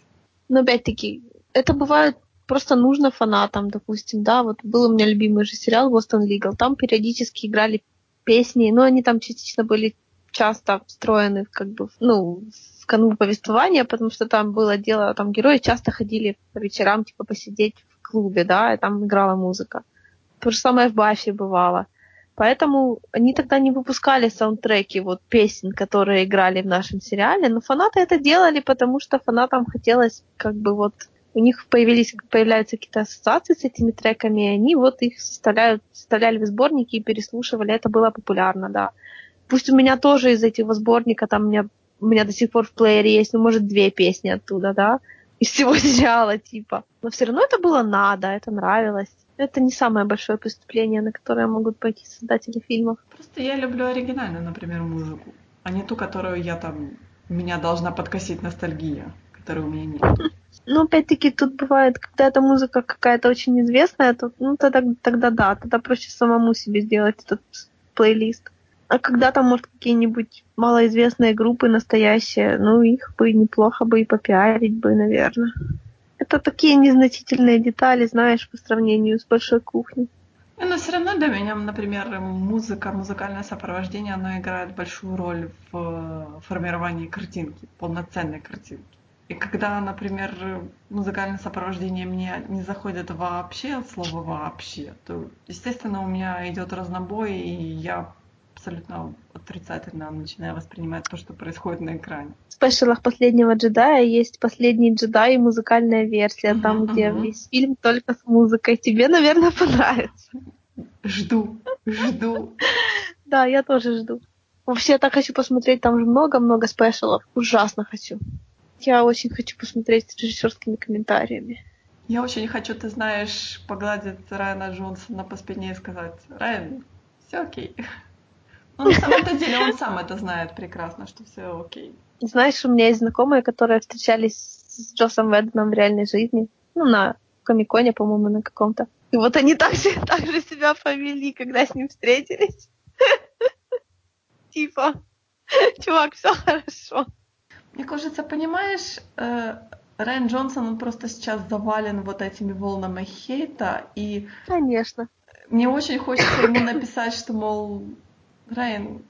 Но опять-таки, это бывает просто нужно фанатам, допустим, да, вот был у меня любимый же сериал Boston Legal, там периодически играли песни, но они там частично были часто встроены как бы, ну, в канву повествования, потому что там было дело, там герои часто ходили по вечерам, типа, посидеть в клубе, да, и там играла музыка. То же самое в Баффе бывало. Поэтому они тогда не выпускали саундтреки вот песен, которые играли в нашем сериале, но фанаты это делали, потому что фанатам хотелось как бы вот у них появились, появляются какие-то ассоциации с этими треками, и они вот их составляют, составляли в сборники и переслушивали. Это было популярно, да. Пусть у меня тоже из этих сборника, там у меня, у меня до сих пор в плеере есть, ну, может, две песни оттуда, да, из всего сериала, типа. Но все равно это было надо, это нравилось. Это не самое большое преступление, на которое могут пойти создатели фильмов. Просто я люблю оригинальную, например, музыку, а не ту, которую я там... Меня должна подкосить ностальгия, которой у меня нет. Ну, опять-таки, тут бывает, когда эта музыка какая-то очень известная, то, ну, тогда, тогда да, тогда проще самому себе сделать этот плейлист. А когда там, может, какие-нибудь малоизвестные группы настоящие, ну, их бы неплохо бы и попиарить бы, наверное. Это такие незначительные детали, знаешь, по сравнению с большой кухней. Но все равно для меня, например, музыка, музыкальное сопровождение, оно играет большую роль в формировании картинки, полноценной картинки. И когда, например, музыкальное сопровождение мне не заходит вообще от слова вообще, то, естественно, у меня идет разнобой, и я абсолютно отрицательно начинаю воспринимать то, что происходит на экране. В спешалах последнего джедая есть последний джедай и музыкальная версия, uh-huh, там, где uh-huh. весь фильм только с музыкой. Тебе, наверное, понравится. Жду, жду. Да, я тоже жду. Вообще, я так хочу посмотреть, там же много-много спешалов. Ужасно хочу. Я очень хочу посмотреть с режиссерскими комментариями. Я очень хочу, ты знаешь, погладить Райана Джонсона по спине и сказать, Райан, все окей. Но на самом-то деле он сам это знает прекрасно, что все окей. Знаешь, у меня есть знакомые, которые встречались с Джосом Ведденом в реальной жизни. Ну, на Комиконе, по-моему, на каком-то. И вот они так, так же себя повели, когда с ним встретились. Типа, чувак, все хорошо. Мне кажется, понимаешь, э, Райан Джонсон, он просто сейчас завален вот этими волнами хейта, и... Конечно. Мне очень хочется ему написать, что, мол, Райан,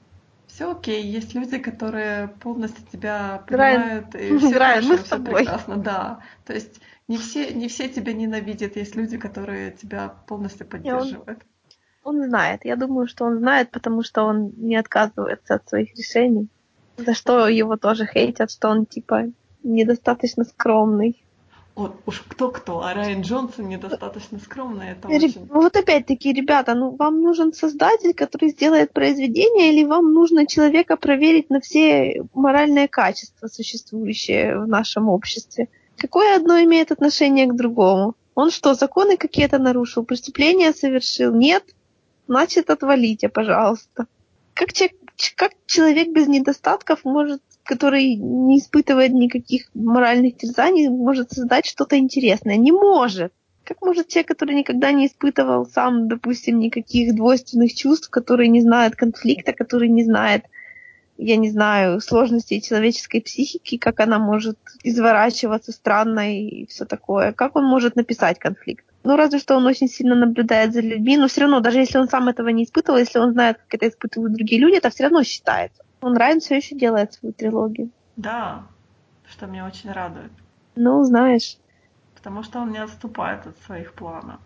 все окей, есть люди, которые полностью тебя понимают, Райан, и все Райан, хорошо, мы все тобой. прекрасно, да. То есть не все, не все тебя ненавидят, есть люди, которые тебя полностью поддерживают. Он, он знает, я думаю, что он знает, потому что он не отказывается от своих решений за что его тоже хейтят, что он типа недостаточно скромный. Вот уж кто-кто, а Райан Джонсон недостаточно скромный, это Ре- очень... Вот опять-таки, ребята, ну вам нужен создатель, который сделает произведение, или вам нужно человека проверить на все моральные качества, существующие в нашем обществе? Какое одно имеет отношение к другому? Он что, законы какие-то нарушил, преступления совершил? Нет? Значит, отвалите, пожалуйста. Как, человек, как человек без недостатков может, который не испытывает никаких моральных терзаний, может создать что-то интересное? Не может. Как может человек, который никогда не испытывал сам, допустим, никаких двойственных чувств, который не знает конфликта, который не знает, я не знаю, сложностей человеческой психики, как она может изворачиваться странно и все такое. Как он может написать конфликт? Ну, разве что он очень сильно наблюдает за людьми, но все равно, даже если он сам этого не испытывал, если он знает, как это испытывают другие люди, это все равно считается. Он Райан все еще делает свою трилогию. Да, что меня очень радует. Ну, знаешь. Потому что он не отступает от своих планов.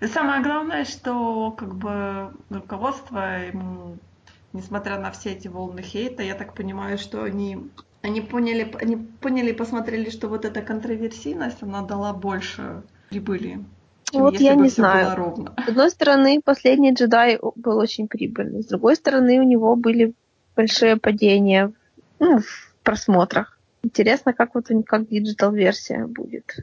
И самое главное, что как бы руководство ему, несмотря на все эти волны хейта, я так понимаю, что они, они поняли, они поняли и посмотрели, что вот эта контроверсийность, она дала больше прибыли вот я не знаю. С одной стороны, последний джедай был очень прибыльный. С другой стороны, у него были большие падения ну, в просмотрах. Интересно, как вот как digital-версия будет.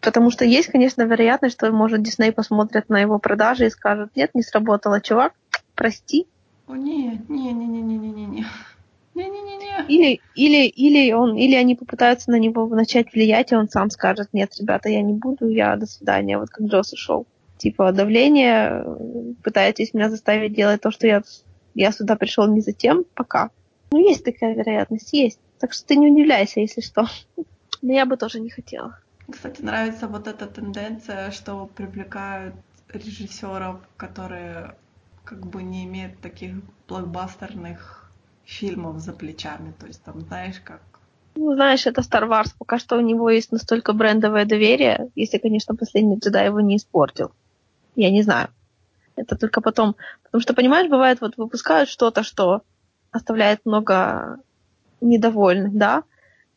Потому что есть, конечно, вероятность, что, может, Дисней посмотрят на его продажи и скажут, нет, не сработало, чувак, прости. О, нет, не, не, не, не, не, не, не. Не-не-не-не. Или, или, или, он, или они попытаются на него начать влиять, и он сам скажет, нет, ребята, я не буду, я до свидания, вот как Джос ушел. Типа давление, пытаетесь меня заставить делать то, что я, я сюда пришел не за тем, пока. Ну, есть такая вероятность, есть. Так что ты не удивляйся, если что. Но я бы тоже не хотела. Кстати, нравится вот эта тенденция, что привлекают режиссеров, которые как бы не имеют таких блокбастерных фильмов за плечами. То есть там, знаешь, как... Ну, знаешь, это Star Wars. Пока что у него есть настолько брендовое доверие, если, конечно, последний джедай его не испортил. Я не знаю. Это только потом. Потому что, понимаешь, бывает, вот выпускают что-то, что оставляет много недовольных, да,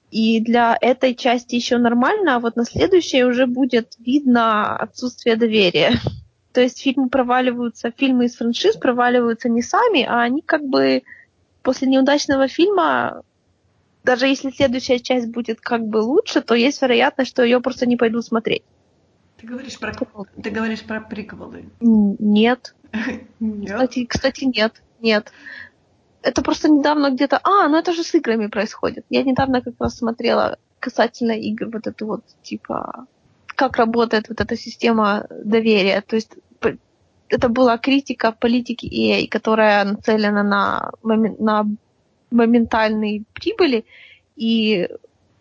и для этой части еще нормально, а вот на следующей уже будет видно отсутствие доверия. То есть фильмы проваливаются, фильмы из франшиз проваливаются не сами, а они как бы после неудачного фильма, даже если следующая часть будет как бы лучше, то есть вероятность, что ее просто не пойдут смотреть. Ты говоришь про, ты говоришь про приквелы? Нет. Нет. Кстати, кстати, нет. Нет это просто недавно где-то... А, ну это же с играми происходит. Я недавно как раз смотрела касательно игр вот эту вот, типа, как работает вот эта система доверия. То есть это была критика политики EA, которая нацелена на, момент, на моментальные прибыли. И,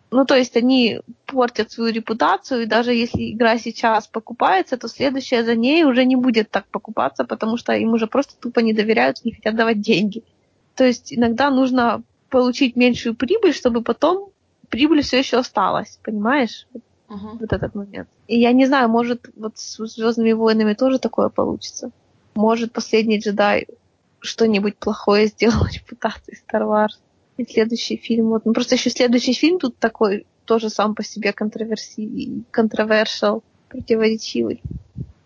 ну, то есть они портят свою репутацию, и даже если игра сейчас покупается, то следующая за ней уже не будет так покупаться, потому что им уже просто тупо не доверяют, не хотят давать деньги. То есть иногда нужно получить меньшую прибыль, чтобы потом прибыль все еще осталась, понимаешь? Uh-huh. Вот этот момент. И я не знаю, может, вот с Звездными войнами тоже такое получится. Может, последний джедай что-нибудь плохое сделал репутации Star Wars. И следующий фильм, вот, ну просто еще следующий фильм тут такой тоже сам по себе контроверси, контровершал, противоречивый.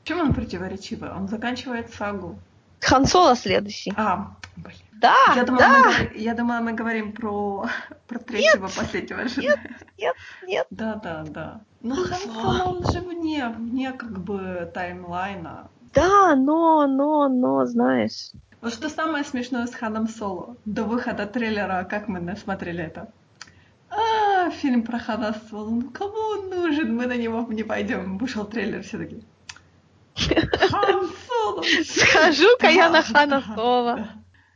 Чем он противоречивый? Он заканчивает сагу. Хан Соло следующий. А, блин. Да, я думала, да. Мы, я думала, мы говорим про, про третьего нет, последнего жена. Нет, нет, нет. Да, да, да. Ну, Хан он же вне, вне как бы таймлайна. Да, но, но, но, знаешь. Вот что самое смешное с Ханом Соло? До выхода трейлера, как мы смотрели это? А, фильм про Хана Соло. Ну, кому он нужен? Мы на него не пойдем. Вышел трейлер, все таки Хан Соло! Схожу-ка я на Хана Соло.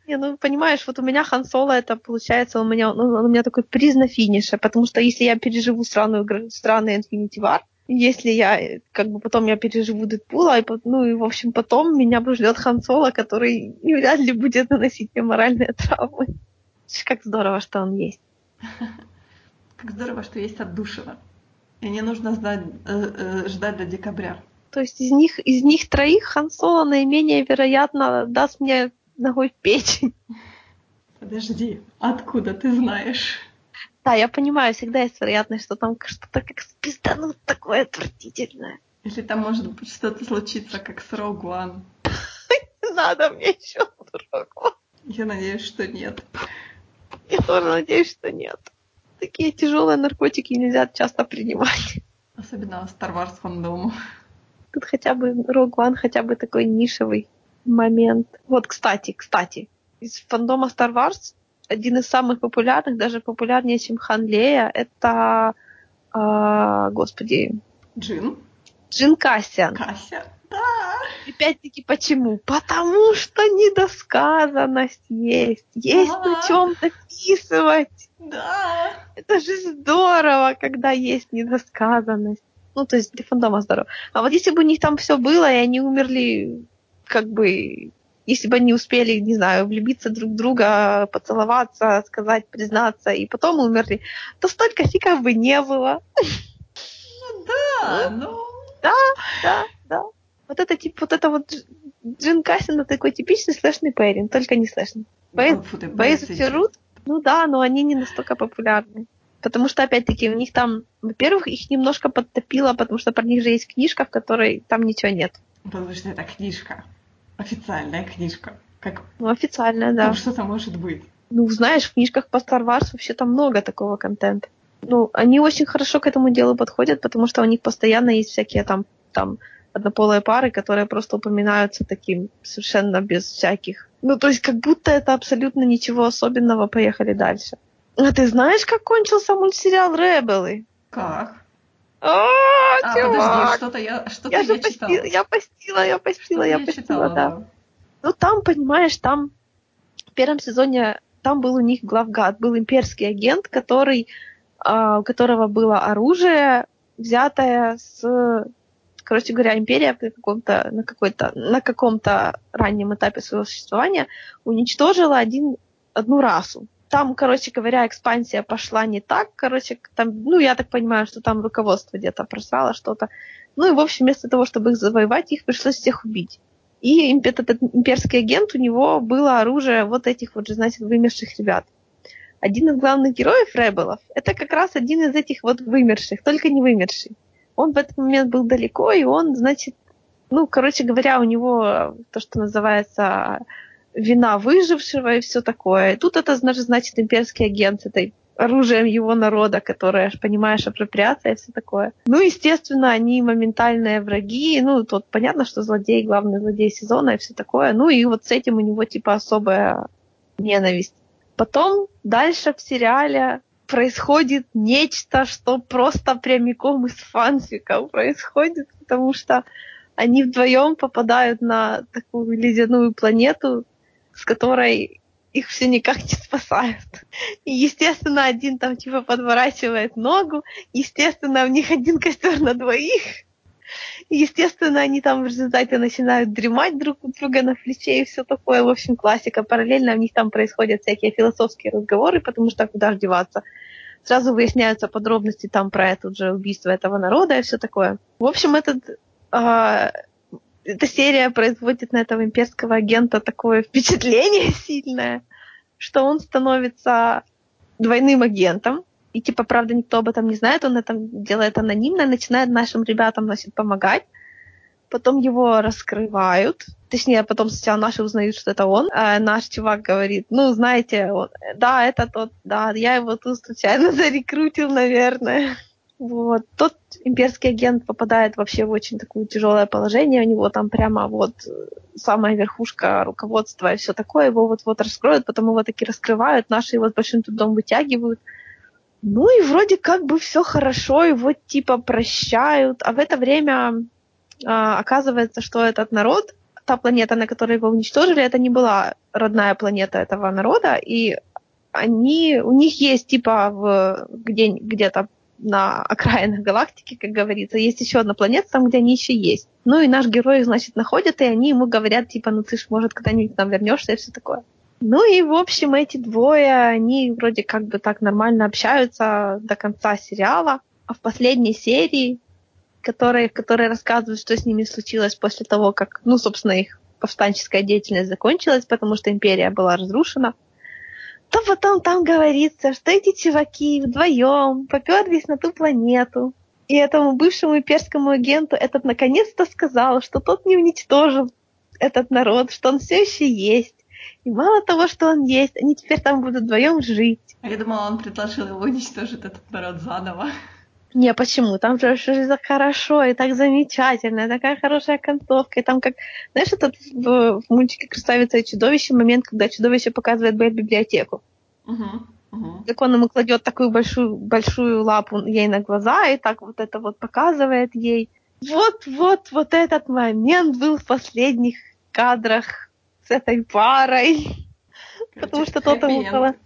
Не, ну понимаешь, вот у меня Хан Соло это получается, у меня, ну, у меня такой приз на финише, потому что если я переживу странную, странный Infinity War, если я, как бы потом я переживу Дэдпула, и, ну и, в общем, потом меня ждет Хан Соло, который вряд ли будет наносить мне моральные травмы. Как здорово, что он есть. Как здорово, что есть отдушина. И не нужно ждать, э, э, ждать до декабря. То есть из них, из них троих Хан Соло наименее вероятно даст мне ногой в печень. Подожди, откуда ты знаешь? Да, я понимаю, всегда есть вероятность, что там что-то как спизданут такое отвратительное. Или там может быть что-то случится, как с One. Не надо мне еще One. Я надеюсь, что нет. Я тоже надеюсь, что нет. Такие тяжелые наркотики нельзя часто принимать. Особенно Star Wars фандому. Тут хотя бы Rogue One хотя бы такой нишевый момент. Вот, кстати, кстати, из фандома Star Wars один из самых популярных, даже популярнее, чем Хан Лея, это, э, господи... Джин? Джин Кассиан. Кассиан, да. И опять-таки почему? Потому что недосказанность есть. Есть да. на чем дописывать. Да. Это же здорово, когда есть недосказанность. Ну, то есть для фандома здорово. А вот если бы у них там все было, и они умерли как бы, если бы они успели, не знаю, влюбиться друг в друга, поцеловаться, сказать, признаться, и потом умерли, то столько фиков бы не было. Ну да, ну... Да, да, да. Вот это тип, вот это вот Джин Кассин такой типичный слэшный пейринг, только не слэшный. Бейз Ферут, ну да, но они не настолько популярны. Потому что, опять-таки, у них там, во-первых, их немножко подтопило, потому что про них же есть книжка, в которой там ничего нет. Потому что это книжка. Официальная книжка. Как... Ну, официальная, да. Ну, что там может быть? Ну, знаешь, в книжках по Star Wars вообще-то много такого контента. Ну, они очень хорошо к этому делу подходят, потому что у них постоянно есть всякие там, там однополые пары, которые просто упоминаются таким совершенно без всяких. Ну, то есть как будто это абсолютно ничего особенного, поехали дальше. А ты знаешь, как кончился мультсериал «Ребелы»? Как? А, А, подожди, что-то я, что-то Я я, читала. я постила, я постила, я постила, да. Ну там, понимаешь, там в первом сезоне там был у них главгад, был имперский агент, который, а, у которого было оружие, взятое с, короче говоря, империя на каком-то, на какой-то, на каком-то раннем этапе своего существования уничтожила один, одну расу. Там, короче говоря, экспансия пошла не так, короче, там, ну, я так понимаю, что там руководство где-то просрало что-то. Ну и, в общем, вместо того, чтобы их завоевать, их пришлось всех убить. И этот имперский агент, у него было оружие вот этих вот значит, вымерших ребят. Один из главных героев Ребелов, это как раз один из этих вот вымерших, только не вымерший. Он в этот момент был далеко, и он, значит, ну, короче говоря, у него то, что называется вина выжившего и все такое. И тут это, значит, имперский агент этой оружием его народа, которое, понимаешь, апроприация и все такое. Ну, естественно, они моментальные враги. Ну, тут понятно, что злодей, главный злодей сезона и все такое. Ну, и вот с этим у него, типа, особая ненависть. Потом дальше в сериале происходит нечто, что просто прямиком из фанфика происходит, потому что они вдвоем попадают на такую ледяную планету, с которой их все никак не спасают. И, естественно, один там типа подворачивает ногу, естественно, у них один костер на двоих, и, естественно, они там в результате начинают дремать друг у друга на плече и все такое. В общем, классика. Параллельно у них там происходят всякие философские разговоры, потому что куда ж деваться. Сразу выясняются подробности там про это же убийство этого народа и все такое. В общем, этот а, эта серия производит на этого имперского агента такое впечатление сильное, что он становится двойным агентом. И типа, правда, никто об этом не знает, он это делает анонимно, начинает нашим ребятам, значит, помогать. Потом его раскрывают. Точнее, потом сначала наши узнают, что это он. А наш чувак говорит, ну, знаете, он, да, это тот, да, я его тут случайно зарекрутил, наверное. Вот. Тот имперский агент попадает вообще в очень такое тяжелое положение. У него там прямо вот самая верхушка руководства и все такое. Его вот-вот раскроют, потом его таки раскрывают. Наши его с большим трудом вытягивают. Ну и вроде как бы все хорошо, его типа прощают. А в это время а, оказывается, что этот народ, та планета, на которой его уничтожили, это не была родная планета этого народа. И они, у них есть типа в, где, где-то на окраинах галактики, как говорится. Есть еще одна планета, там, где они еще есть. Ну и наш герой значит, находит, и они ему говорят, типа, ну ты ж, может, когда-нибудь к нам вернешься и все такое. Ну и, в общем, эти двое, они вроде как бы так нормально общаются до конца сериала. А в последней серии, которой, в которой рассказывают, что с ними случилось после того, как, ну, собственно, их повстанческая деятельность закончилась, потому что империя была разрушена, то потом там говорится, что эти чуваки вдвоем поперлись на ту планету. И этому бывшему имперскому агенту этот наконец-то сказал, что тот не уничтожил этот народ, что он все еще есть. И мало того, что он есть, они теперь там будут вдвоем жить. Я думала, он предложил его уничтожить этот народ заново. Не, почему? Там же все так хорошо и так замечательно, и такая хорошая концовка. И там как... Знаешь, этот в, в мультике «Красавица и чудовище» момент, когда чудовище показывает Белль библиотеку. Угу. Как он ему кладет такую большую, большую лапу ей на глаза и так вот это вот показывает ей. Вот-вот, вот этот момент был в последних кадрах с этой парой. Потому что тот ему хэппи-энд.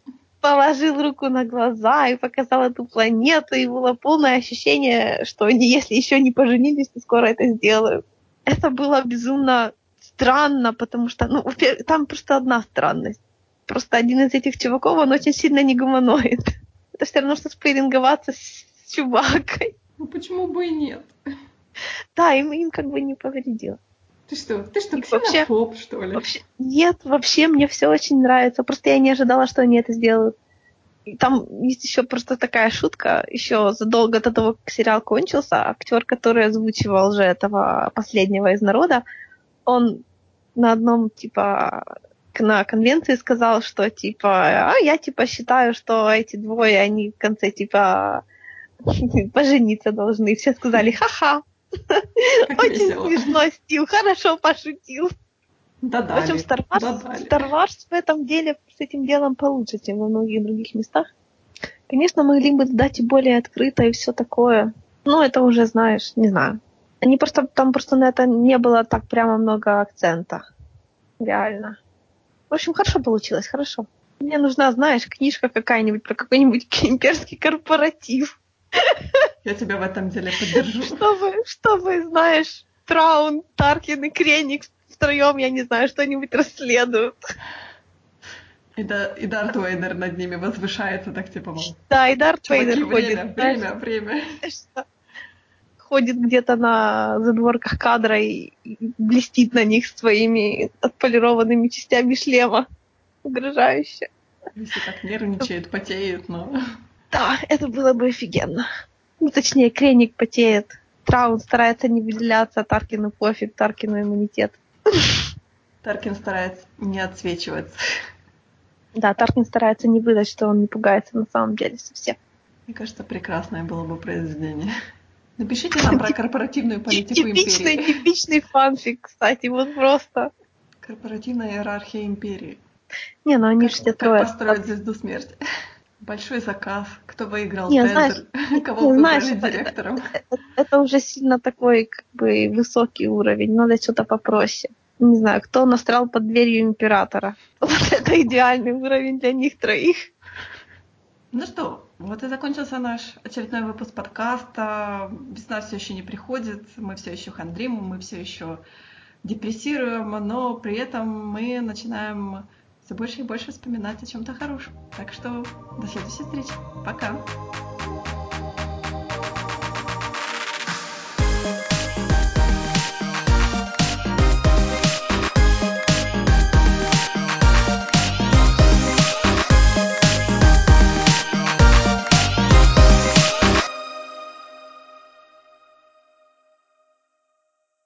Положил руку на глаза и показал эту планету, и было полное ощущение, что они, если еще не поженились, то скоро это сделают. Это было безумно странно, потому что, ну, там просто одна странность. Просто один из этих чуваков, он очень сильно не гуманоид. Это все равно, что спейринговаться с чувакой. Ну почему бы и нет? Да, им, им как бы не повредило. Ты что, ты что, И вообще- ксенофоб, что ли? Вообще, нет, вообще мне все очень нравится. Просто я не ожидала, что они это сделают. И там есть еще просто такая шутка. Еще задолго до того, как сериал кончился, актер, который озвучивал же этого последнего из народа, он на одном, типа, на конвенции сказал, что, типа, а я, типа, считаю, что эти двое, они в конце, типа, пожениться должны. И все сказали, ха-ха, Как очень весело. смешно, Стив, хорошо пошутил. Да В общем, Star Wars, Star Wars в этом деле с этим делом получше, чем во многих других местах. Конечно, могли бы дать и более открыто и все такое. Ну, это уже, знаешь, не знаю. Они просто, там просто на это не было так прямо много акцента. Реально. В общем, хорошо получилось, хорошо. Мне нужна, знаешь, книжка какая-нибудь про какой-нибудь имперский корпоратив. Я тебя в этом деле поддержу. Чтобы, чтобы, знаешь, Траун, Таркин и Креник втроем, я не знаю, что-нибудь расследуют. И, да, и Дарт Вейдер над ними возвышается, так типа, мол. Да, и Дарт Чуваки, Вейдер время, ходит. время, время. что ходит где-то на задворках кадра и и блестит на них своими отполированными частями шлема. Угрожающе. Все так нервничает, потеет, но... Да, это было бы офигенно. Ну, точнее, Креник потеет. Траун старается не выделяться, а Таркину пофиг, Таркину иммунитет. Таркин старается не отсвечиваться. Да, Таркин старается не выдать, что он не пугается на самом деле совсем. Мне кажется, прекрасное было бы произведение. Напишите нам про корпоративную политику Типичный, империи. типичный фанфик, кстати, вот просто. Корпоративная иерархия империи. Не, ну они Как, же все как трое. построить звезду смерти. Большой заказ. Кто выиграл Не, тендер? Кого не, выбрали знаешь, это- директором? Это, это уже сильно такой, как бы, высокий уровень. Надо что-то попроще. Не знаю, кто настрял под дверью императора. Вот это идеальный уровень для них троих. Ну что, вот и закончился наш очередной выпуск подкаста. Весна все еще не приходит, мы все еще хандрим, мы все еще депрессируем, но при этом мы начинаем все больше и больше вспоминать о чем-то хорошем. Так что до следующей встречи. Пока!